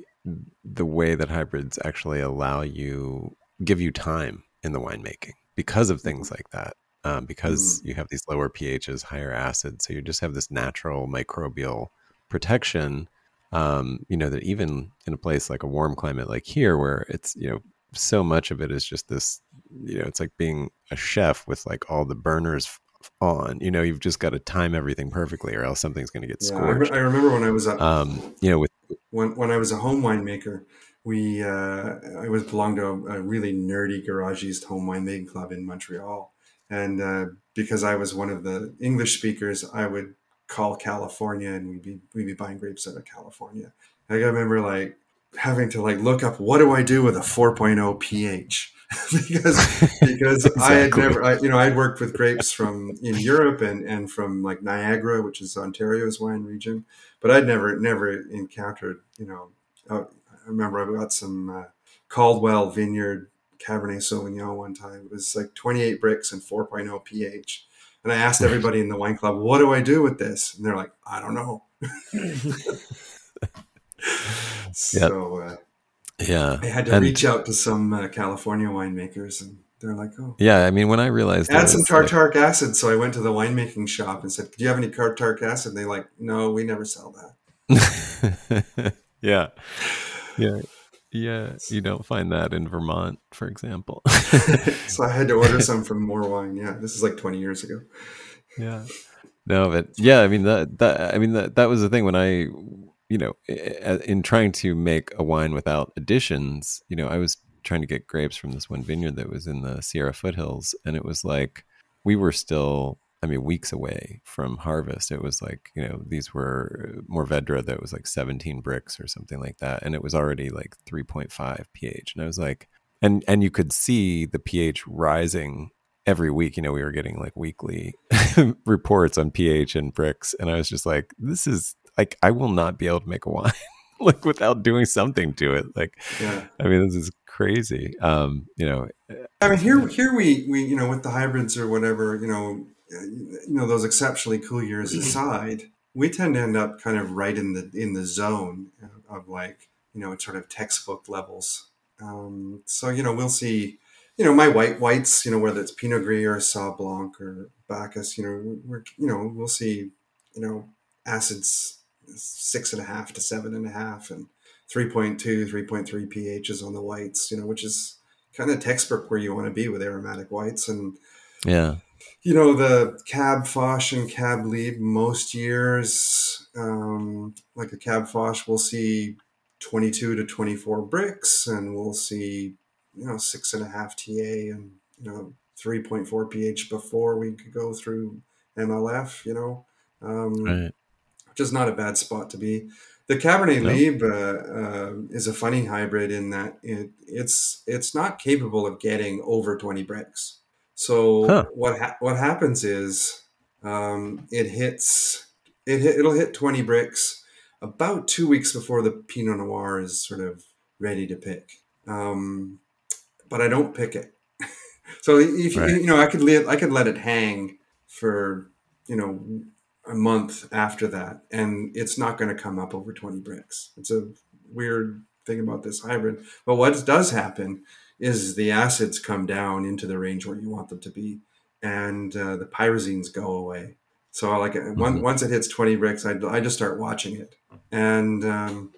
the way that hybrids actually allow you give you time in the winemaking because of things like that. Um, because you have these lower pHs, higher acids, so you just have this natural microbial protection. Um, you know that even in a place like a warm climate like here, where it's you know so much of it is just this, you know, it's like being a chef with like all the burners on. You know, you've just got to time everything perfectly, or else something's going to get Yeah, I, re- scorched. I remember when I was a, Um, you know, with when when I was a home winemaker, we uh, I was belonged to a, a really nerdy garagist home winemaking club in Montreal, and uh, because I was one of the English speakers, I would call California, and we'd be we'd be buying grapes out of California. I remember like having to like look up what do I do with a 4.0 pH because because I had never I, you know I'd worked with grapes from in Europe and and from like Niagara, which is Ontario's wine region, but I'd never never encountered you know uh, I remember I got some uh, Caldwell Vineyard Cabernet Sauvignon one time. It was like 28 Brix and 4.0 pH. And I asked everybody in the wine club, "What do I do with this?" And they're like, "I don't know." so uh, yeah, I had to And- reach out to some uh, California winemakers, and they're like, "Oh, yeah. I mean, when I realized add some was, like- tartaric acid." So I went to the winemaking shop and said, "Do you have any tartaric acid?" And they like, "No, we never sell that." yeah, yeah, yeah. You don't find that in Vermont, for example. so I had to order some from More Wine. Yeah, this is like 20 years ago. yeah no but yeah i mean that that i mean that that was the thing when i you know in trying to make a wine without additions you know i was trying to get grapes from this one vineyard that was in the sierra foothills and it was like we were still i mean weeks away from harvest. It was like you know these were uh, Mourvèdre that was like 17 Brix or something like that and it was already like 3.5 ph and i was like and and you could see the ph rising every week. You know we were getting like weekly reports on ph and Brix and i was just like this is like i will not be able to make a wine like without doing something to it like Yeah. i mean this is crazy um you know I mean, here, here we, we, you know, with the hybrids or whatever, you know, uh, you know, those exceptionally cool years aside, we tend to end up kind of right in the in the zone of like, you know, sort of textbook levels. Um, so you know, we'll see, you know, my white whites, you know, whether it's Pinot Gris or Sauv Blanc or Bacchus, you know, we're, you know, we'll see, you know, acids six and a half to seven and a half and 3.2, 3.3 pHs on the whites, you know, which is kind of textbook where you want to be with aromatic whites. And, yeah you know, the Cab Foch and Cab lead most years, um, like a Cab Foch we'll see 22 to 24 Brix and we'll see, you know, six and a half TA and, you know, 3.4 pH before we could go through MLF, you know. Um, right which is not a bad spot to be. The Cabernet No. Lieb uh, is a funny hybrid in that it, it's it's not capable of getting over twenty Brix. So Huh. what ha- what happens is um, it hits it hit, it'll hit twenty Brix about two weeks before the Pinot Noir is sort of ready to pick. Um, but I don't pick it. so if Right. you, you know, I could let I could let it hang for you know a month after that, and it's not going to come up over twenty Brix. It's a weird thing about this hybrid. But what does happen is the acids come down into the range where you want them to be, and uh, the pyrazines go away. So like uh, one, Mhm. once it hits twenty Brix, I, I just start watching it. And um,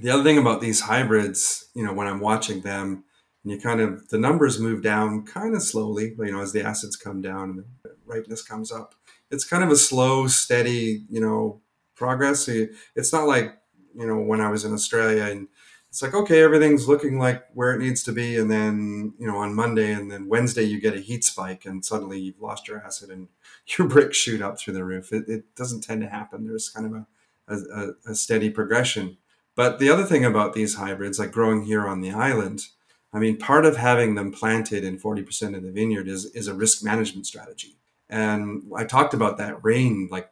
the other thing about these hybrids, you know, when I'm watching them, and you kind of the numbers move down kind of slowly, you know, as the acids come down and the ripeness comes up. It's kind of a slow, steady, you know, progress. It's not like you know when I was in Australia and it's like okay everything's looking like where it needs to be. And then you know on monday and then wednesday you get a heat spike and suddenly you've lost your acid and your Brix shoot up through the roof. It, it doesn't tend to happen. There's kind of a, a, a, steady progression. But the other thing about these hybrids like growing here on the island i mean part of having them planted in 40% of the vineyard is, is a risk management strategy and i talked about that rain like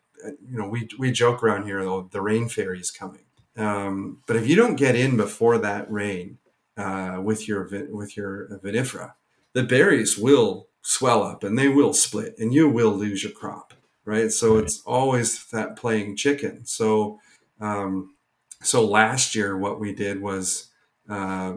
you know we, we joke around here though the rain fairy is coming um, but if you don't get in before that rain uh, with your with your vinifera, the berries will swell up and they will split, and you will lose your crop. Right. So right. it's always that playing chicken. So um, so last year, what we did was, uh,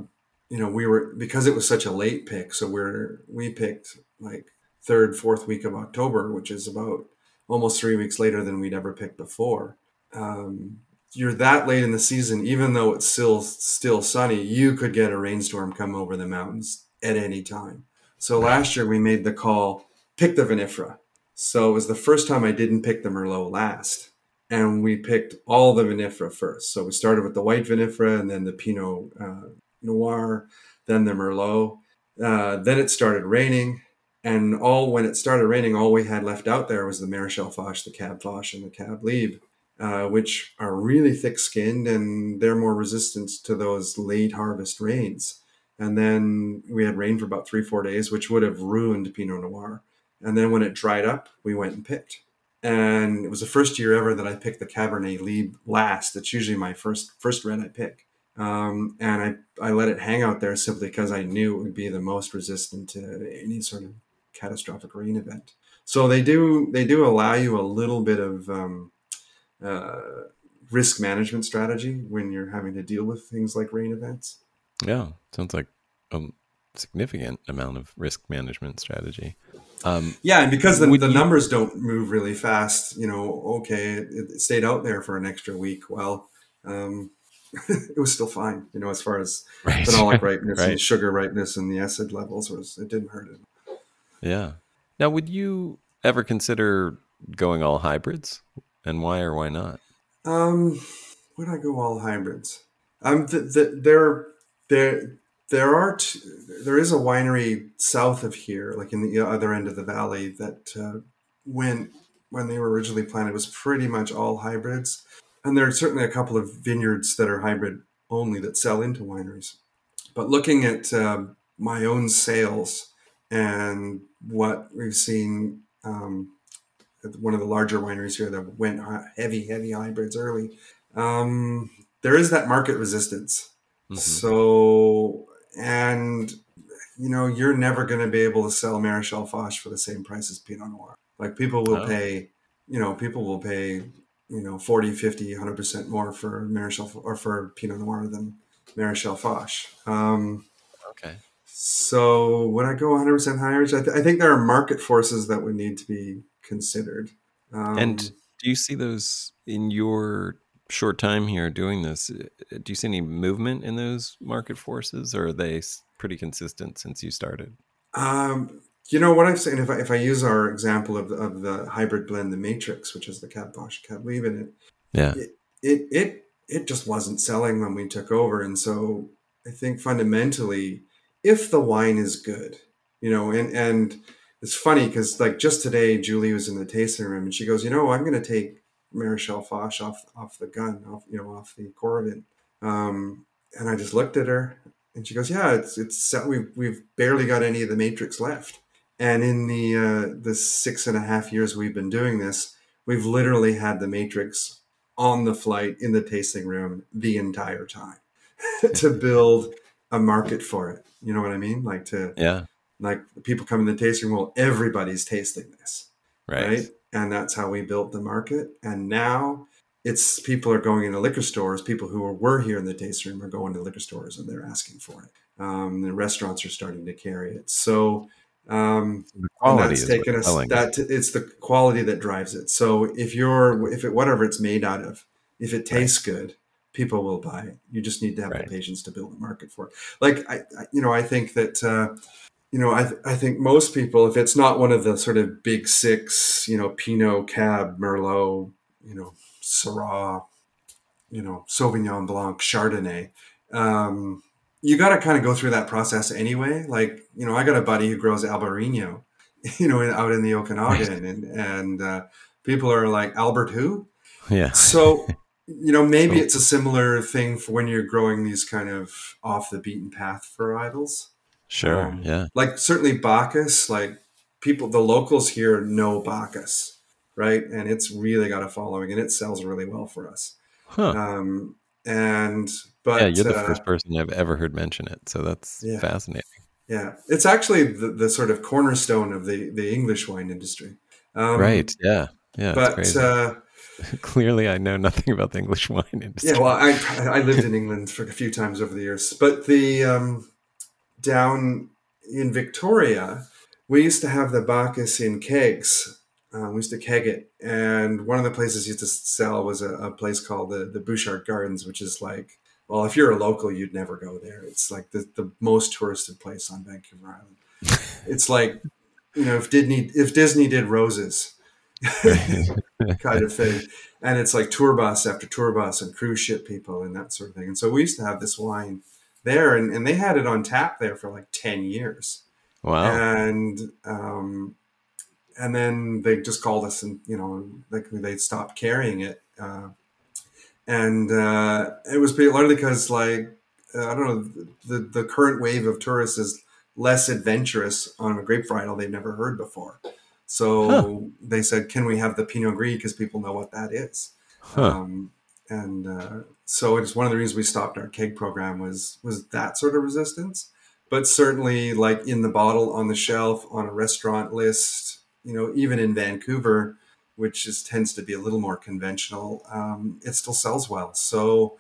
you know, we were because it was such a late pick. So we're we picked like third, fourth week of October, which is about almost three weeks later than we'd ever picked before. Um, you're that late in the season, even though it's still still sunny, you could get a rainstorm come over the mountains at any time. So last year we made the call, pick the vinifera. So it was the first time I didn't pick the Merlot last. And we picked all the vinifera first. So we started with the white vinifera and then the Pinot uh, Noir, then the Merlot. Uh, then it started raining. And all when it started raining, all we had left out there was the Maréchal Foch, the Cab Foch, and the Cab Libre uh, which are really thick skinned and they're more resistant to those late harvest rains. And then we had rain for about three, four days, which would have ruined Pinot Noir. And then when it dried up, we went and picked. And it was the first year ever that I picked the Cabernet Libre last. It's usually my first first red I pick. Um, and I, I let it hang out there simply because I knew it would be the most resistant to any sort of catastrophic rain event. So they do they do allow you a little bit of um, uh, risk management strategy when you're having to deal with things like rain events. Yeah, sounds like a significant amount of risk management strategy. Um, yeah, and because the, the numbers don't move really fast, you know, okay, it, it stayed out there for an extra week. Well, um, it was still fine, you know, as far as right. phenolic ripeness right. and sugar ripeness and the acid levels was, it didn't hurt it. Yeah. Now, would you ever consider going all hybrids? and why or why not? Um, would I go all hybrids? Um, the, the, there, there, there are t- there is a winery south of here, like in the other end of the valley, that uh, when when they were originally planted was pretty much all hybrids, and there are certainly a couple of vineyards that are hybrid only that sell into wineries. But looking at um, my own sales and what we've seen um, one of the larger wineries here that went heavy, heavy hybrids early. Um, there is that market resistance. Mm-hmm. So, and you know, you're never going to be able to sell Maréchal Foch for the same price as Pinot Noir. Like people will oh. pay, you know, people will pay, you know, 40, 50, 100% more for Maréchal or for Pinot Noir than Maréchal Foch. Um, okay. So would I go 100% higher? I, th- I think there are market forces that would need to be considered. Um, and do you see those in your short time here doing this? Uh, do you see any movement in those market forces, or are they pretty consistent since you started? Um, you know what I've seen. If I, if I use our example of the, of the hybrid blend, the Matrix, which is the Cab Foch Cab Libre in it, yeah, it, it it it just wasn't selling when we took over, and so I think fundamentally, if the wine is good, you know, and and it's funny because like just today, Julie was in the tasting room and she goes, you know, I'm going to take Maréchal Foch off off the gun, off you know, off the Coravin. Um, and I just looked at her and she goes, yeah, it's it's we've we've barely got any of the Matrix left. And in the uh, the six and a half years we've been doing this, we've literally had the Matrix on the flight in the tasting room the entire time to build a market for it. You know what I mean? Like to yeah like people come in the tasting room, Well, everybody's tasting this, right. right? And that's how we built the market. And now it's people are going into liquor stores. People who were here in the tasting room are going to liquor stores and they're asking for it. Um, the restaurants are starting to carry it. So um, that's taken us that it's the quality that drives it. So if you're if it whatever it's made out of, if it tastes right. good, people will buy it. You just need to have right. the patience to build a market for it. Like I, I you know, I think that. Uh, you know, I, th- I think most people, if it's not one of the sort of big six, you know, Pinot, Cab, Merlot, you know, Syrah, you know, Sauvignon Blanc, Chardonnay. Um, you got to kind of go through that process anyway. Like, you know, I got a buddy who grows Albarino, you know, out in the Okanagan, right. and and uh, people are like, Albert who? Yeah. So, you know, maybe so, it's a similar thing for when you're growing these kind of off the beaten path varietals. Sure. Um, yeah. Like certainly Bacchus, like people, the locals here know Bacchus, right? And it's really got a following, and it sells really well for us. Huh. Um, and but yeah, you're the uh, first person I've ever heard mention it, so that's yeah. fascinating. Yeah, it's actually the, the sort of cornerstone of the the English wine industry. Um, right. Yeah. Yeah. But uh, clearly, I know nothing about the English wine industry. Yeah. Well, I I lived in England for a few times over the years, but the um, down in Victoria, we used to have the Bacchus in kegs. Uh, we used to keg it, and one of the places used to sell was a, a place called the the Butchart Gardens, which is like well, if you're a local, you'd never go there. It's like the, the most touristed place on Vancouver Island. it's like, you know, if Disney if Disney did roses, kind of thing. And it's like tour bus after tour bus and cruise ship people and that sort of thing. And so we used to have this wine there, and, and they had it on tap there for like ten years. Wow. And um, and then they just called us, and you know, like they stopped carrying it. Uh, and uh, it was largely because like uh, I don't know the the current wave of tourists is less adventurous on a grape varietal they've never heard before. So huh. they said, "Can we have the Pinot Gris?" Because people know what that is. Huh. Um, and uh, so it's one of the reasons we stopped our keg program was was that sort of resistance. But certainly, like in the bottle, on the shelf, on a restaurant list, you know, even in Vancouver, which is tends to be a little more conventional, um, it still sells well. So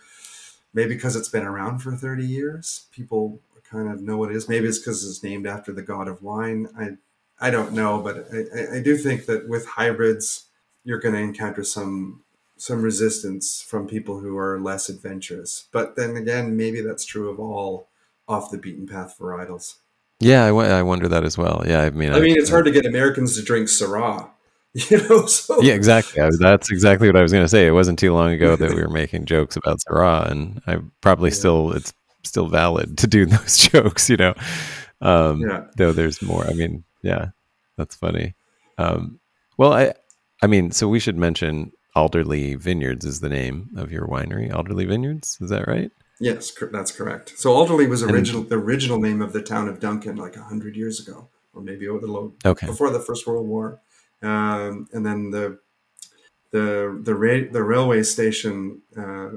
maybe because it's been around for 30 years, people kind of know what it is. Maybe it's because it's named after the god of wine. I I don't know, but I, I do think that with hybrids, you're going to encounter some some resistance from people who are less adventurous. But then again, maybe that's true of all off the beaten path varietals. Yeah, I, w- I wonder that as well. Yeah, I mean, I, I mean, it's hard to get Americans to drink Syrah. You know, so. yeah, exactly. that's exactly what I was going to say. It wasn't too long ago that we were making jokes about Syrah, and I probably yeah. still it's still valid to do those jokes. You know, um, yeah. though there's more. I mean, yeah, that's funny. Um, well, I, I mean, so we should mention Alderlea Vineyards is the name of your winery. Alderlea Vineyards, is that right? Yes, that's correct. So Alderlea was original and, the original name of the town of Duncan, like hundred years ago, or maybe over the low okay. before the First World War um, and then the the the ra- the railway station uh,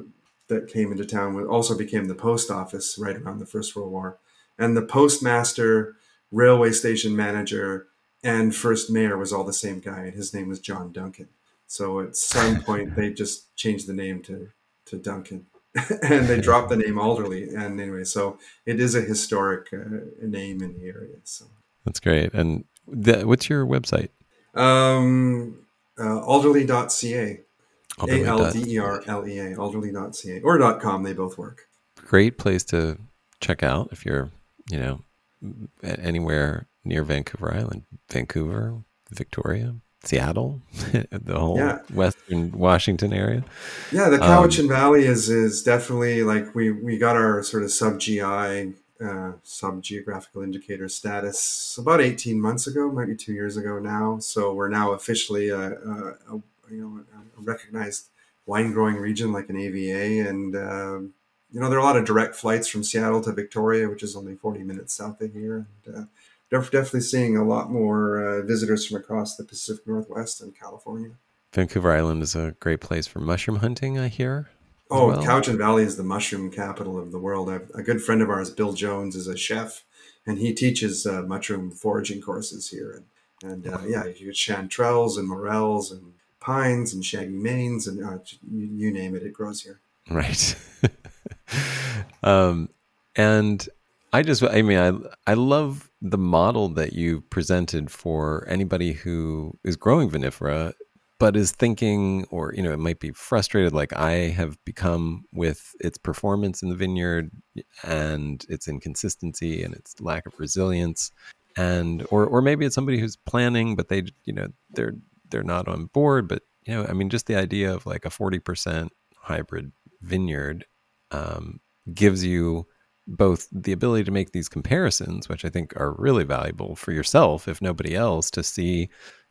that came into town also became the post office right around the First World War, and the postmaster, railway station manager, and first mayor was all the same guy, and his name was John Duncan. So at some point they just changed the name to to Duncan. and they dropped the name Alderlea. And anyway, so it is a historic uh, name in the area. So that's great. And the, what's your website? Um, uh, alderlea.ca. A L D E R L E A, alderlea.ca or .com. They both work. Great place to check out if you're, you know, anywhere near Vancouver Island, Vancouver, Victoria, Seattle, the whole yeah. Western Washington area. Yeah, the Cowichan um, Valley is is definitely like we we got our sort of sub GI uh, some geographical indicator status about 18 months ago, maybe two years ago now. So we're now officially a, a, a you know a recognized wine growing region like an AVA, and uh, you know there are a lot of direct flights from Seattle to Victoria, which is only 40 minutes south of here. And, uh, definitely seeing a lot more uh, visitors from across the Pacific Northwest and California. Vancouver Island is a great place for mushroom hunting, I hear. Oh, well. Cowichan Valley is the mushroom capital of the world. I've, a good friend of ours, Bill Jones, is a chef, and he teaches uh, mushroom foraging courses here. And, and uh, yeah, you get chanterelles and morels and pines and shaggy manes and uh, you, you, name it, it grows here. Right. um, and I just, I mean, I I love the model that you presented for anybody who is growing vinifera but is thinking or you know it might be frustrated like i have become with its performance in the vineyard and its inconsistency and its lack of resilience. And or or maybe it's somebody who's planning but they you know they're they're not on board. But you know, I mean, just the idea of like a 40% hybrid vineyard um, gives you both the ability to make these comparisons, which I think are really valuable for yourself, if nobody else, to see,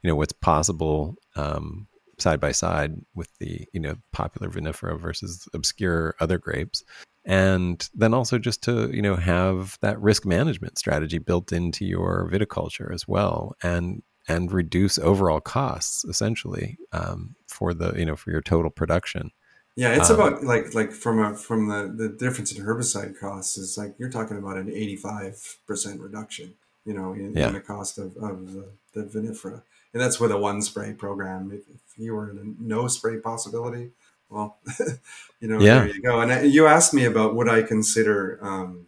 you know, what's possible um, side by side with the, you know, popular vinifera versus obscure other grapes. And then also just to, you know, have that risk management strategy built into your viticulture as well. And and reduce overall costs essentially um, for the you know for your total production. Yeah, it's um, about like like from a from the the difference in herbicide costs is like you're talking about an 85 percent reduction. You know, in, yeah. in, the cost of, of the, the vinifera, and that's with a one spray program. If, if you were in a no spray possibility, well, you know, yeah. there you go. And uh, you asked me about would I consider um,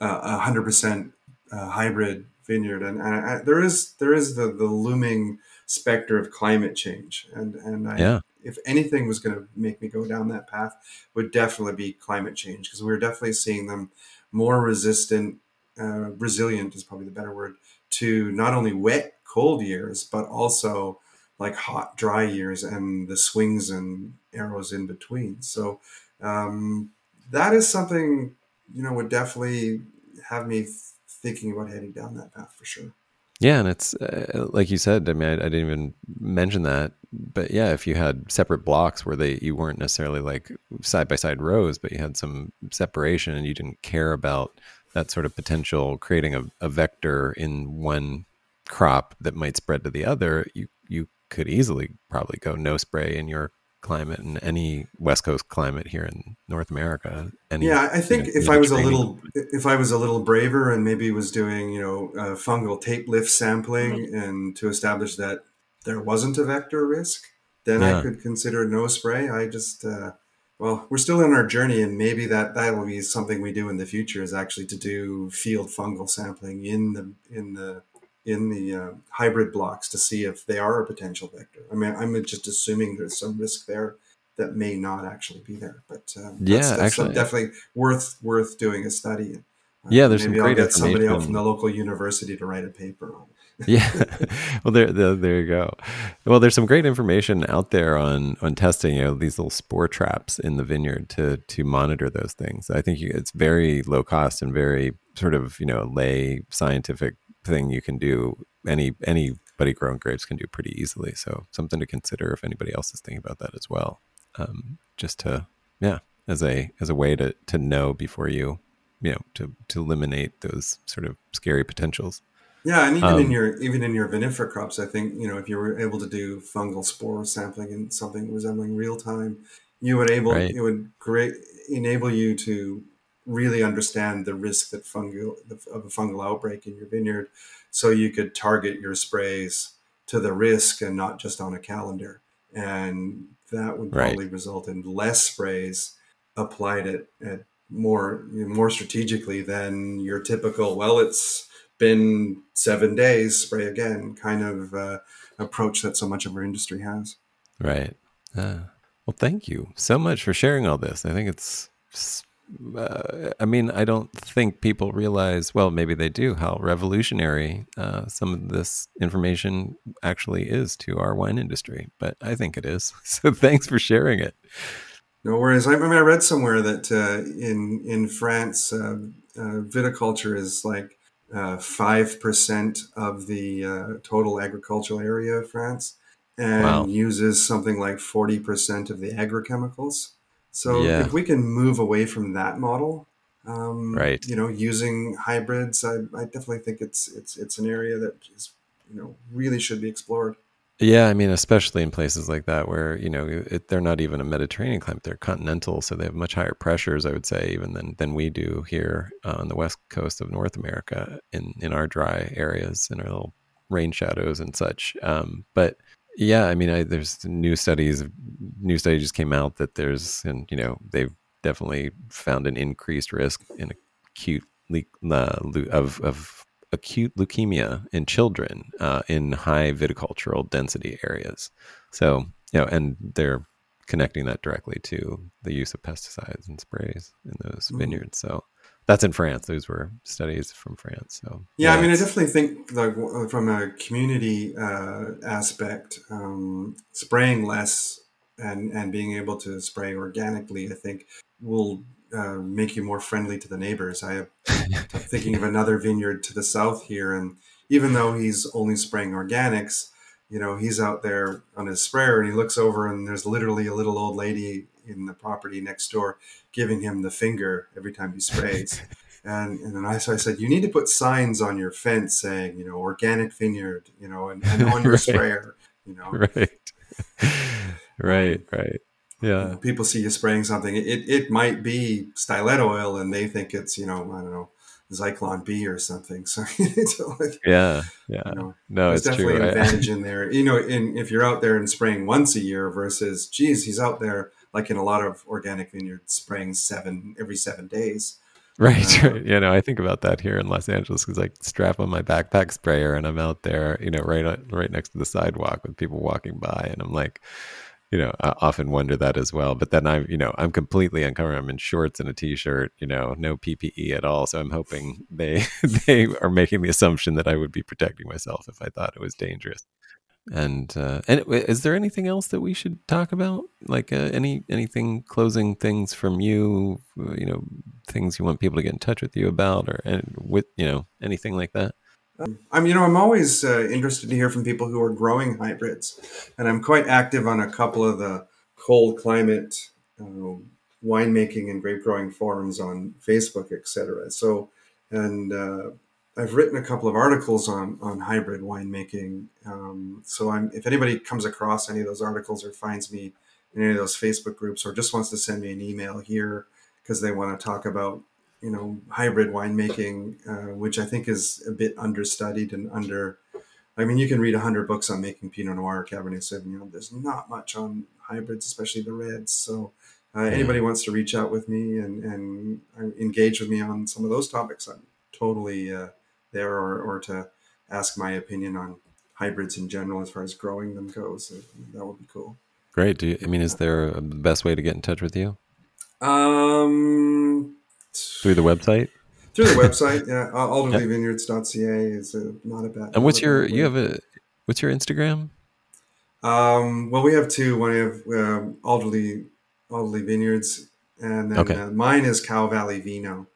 a hundred percent uh, hybrid vineyard, and, and I, there is there is the the looming specter of climate change, and and I, yeah. If anything was going to make me go down that path, would definitely be climate change because we're definitely seeing them more resistant, uh, resilient is probably the better word to not only wet cold years but also like hot dry years and the swings and arrows in between. So um, that is something you know would definitely have me thinking about heading down that path for sure. Yeah, and it's uh, like you said. I mean, I, I, didn't even mention that, but yeah, if you had separate blocks where they you weren't necessarily like side by side rows, but you had some separation, and you didn't care about that sort of potential creating a, a vector in one crop that might spread to the other, you you could easily probably go no spray in your climate and any West Coast climate here in North America. Any, yeah, I think you know, if I was a little, if I was a little braver and maybe was doing, you know, uh, fungal tape lift sampling mm-hmm. and to establish that there wasn't a vector risk, then yeah. I could consider no spray. I just, uh, well, we're still in our journey, and maybe that that will be something we do in the future. Is actually to do field fungal sampling in the in the in the uh, hybrid blocks to see if they are a potential vector. I mean, I'm just assuming there's some risk there that may not actually be there, but um, yeah, that's, that's actually, definitely worth worth doing a study. Uh, yeah, there's maybe some great I'll get somebody out from the local university to write a paper on. yeah, well, there, there, there you go. Well, there's some great information out there on on testing, you know, these little spore traps in the vineyard to to monitor those things. I think it's very low cost and very sort of you know lay scientific thing you can do. Any anybody growing grapes can do pretty easily. So something to consider if anybody else is thinking about that as well. Um, just to yeah, as a as a way to to know before you you know to to eliminate those sort of scary potentials. Yeah, and even um, in your even in your vinifera crops, I think you know if you were able to do fungal spore sampling in something resembling real time, you would able right. it would great enable you to really understand the risk that fungal of a fungal outbreak in your vineyard, so you could target your sprays to the risk and not just on a calendar. And that would probably right. result in less sprays applied at, at more more strategically than your typical. Well, it's been seven days, spray again kind of uh, approach that so much of our industry has. Right. Uh, well, thank you so much for sharing all this. I think it's uh, I mean, I don't think people realize, well, maybe they do, how revolutionary uh, some of this information actually is to our wine industry. But I think it is. So thanks for sharing it. No worries. I, I mean, I read somewhere that uh, in in France, uh, uh, viticulture is like five percent of the total agricultural area of France, and wow. uses something like forty percent of the agrochemicals. So yeah. if we can move away from that model, um, right? You know, using hybrids, I, I definitely think it's it's it's an area that is you know really should be explored. Yeah, I mean, especially in places like that where you know it, they're not even a Mediterranean climate; they're continental, so they have much higher pressures. I would say even than than we do here uh, on the west coast of North America in in our dry areas in our little rain shadows and such. Um, but yeah, I mean, I, there's new studies. New study just came out that there's, and you know, they've definitely found an increased risk in acute le- uh, of of acute leukemia in children uh, in high viticultural density areas. So you know, and they're connecting that directly to the use of pesticides and sprays in those mm-hmm. vineyards. So That's in France. Those were studies from France. So yeah, I mean, I definitely think like from a community uh, aspect, um, spraying less and and being able to spray organically, I think will uh, make you more friendly to the neighbors. I am thinking of another vineyard to the south here, and even though he's only spraying organics, you know, he's out there on his sprayer and he looks over and there's literally a little old lady in the property next door giving him the finger every time he sprays. and and then I so I said, you need to put signs on your fence saying, you know, organic vineyard, you know, and, and on your right. sprayer, you know. Right. Right, right. Yeah. People see you spraying something. It it might be stylet oil and they think it's, you know, I don't know, Zyklon B or something. So, like, yeah, yeah, you know, no, there's it's definitely true. an advantage in there. You know, in, if you're out there and spraying once a year versus, geez, he's out there like in a lot of organic vineyards spraying seven every seven days. Right, uh, right. You know, I think about that here in Los Angeles because I strap on my backpack sprayer and I'm out there, you know, right right next to the sidewalk with people walking by, and I'm like, you know, I often wonder that as well. But then I'm, you know, I'm completely uncovered. I'm in shorts and a t-shirt, you know, no PPE at all. So I'm hoping they they are making the assumption that I would be protecting myself if I thought it was dangerous. And uh, and is there anything else that we should talk about? Like uh, any anything closing things from you? Uh, you know, things you want people to get in touch with you about, or and with you know anything like that. I'm, you know, I'm always uh, interested to hear from people who are growing hybrids, and I'm quite active on a couple of the cold climate uh, winemaking and grape growing forums on Facebook, etc. So, and uh, I've written a couple of articles on on hybrid winemaking. Um, so I'm if anybody comes across any of those articles or finds me in any of those Facebook groups or just wants to send me an email here because they want to talk about you know hybrid winemaking, uh, which I think is a bit understudied and under. I mean, you can read hundred books on making Pinot Noir, or Cabernet Sauvignon. There's not much on hybrids, especially the reds. So, uh, anybody wants to reach out with me and and uh, engage with me on some of those topics, I'm totally uh, there or, or to ask my opinion on hybrids in general as far as growing them goes. That would be cool. Great. Do you, I mean, is there a best way to get in touch with you? Um, through the website. Through the website, yeah. Alderleavineyards.ca is a, not a bad. And what's your you have a what's your Instagram? Um, well, we have two. One we have um, Alderlea Alderlea Vineyards, and then okay. uh, mine is Cow Valley Vino.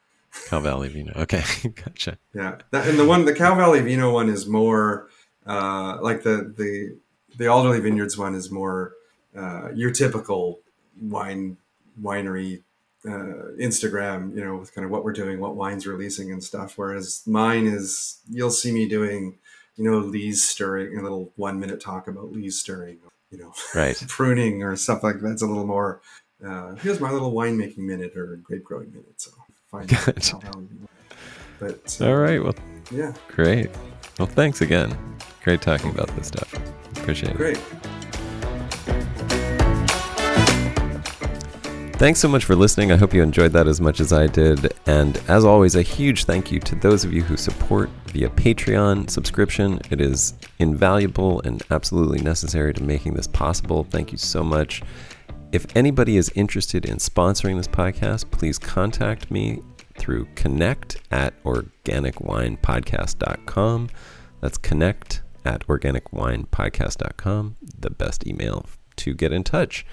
Cow Valley Vino. Okay, gotcha. Yeah, that, and the one, the Cow Valley Vino one is more uh, like the the the Alderlea Vineyards one is more uh, your typical wine winery uh, Instagram. You know, with kind of what we're doing, what wines releasing and stuff. Whereas mine is, you'll see me doing, you know, lees stirring, a little one minute talk about lees stirring. You know, right, pruning or stuff like that's a little more. Uh, here's my little winemaking minute or grape growing minute. So find gotcha. out But uh, all right, well, yeah, great. Well, thanks again. Great talking about this stuff. Appreciate it. Great. Thanks so much for listening. I hope you enjoyed that as much as I did. And as always, a huge thank you to those of you who support via Patreon subscription. It is invaluable and absolutely necessary to making this possible. Thank you so much. If anybody is interested in sponsoring this podcast, please contact me through connect at organicwinepodcast.com. That's connect at organicwinepodcast.com, the best email to get in touch.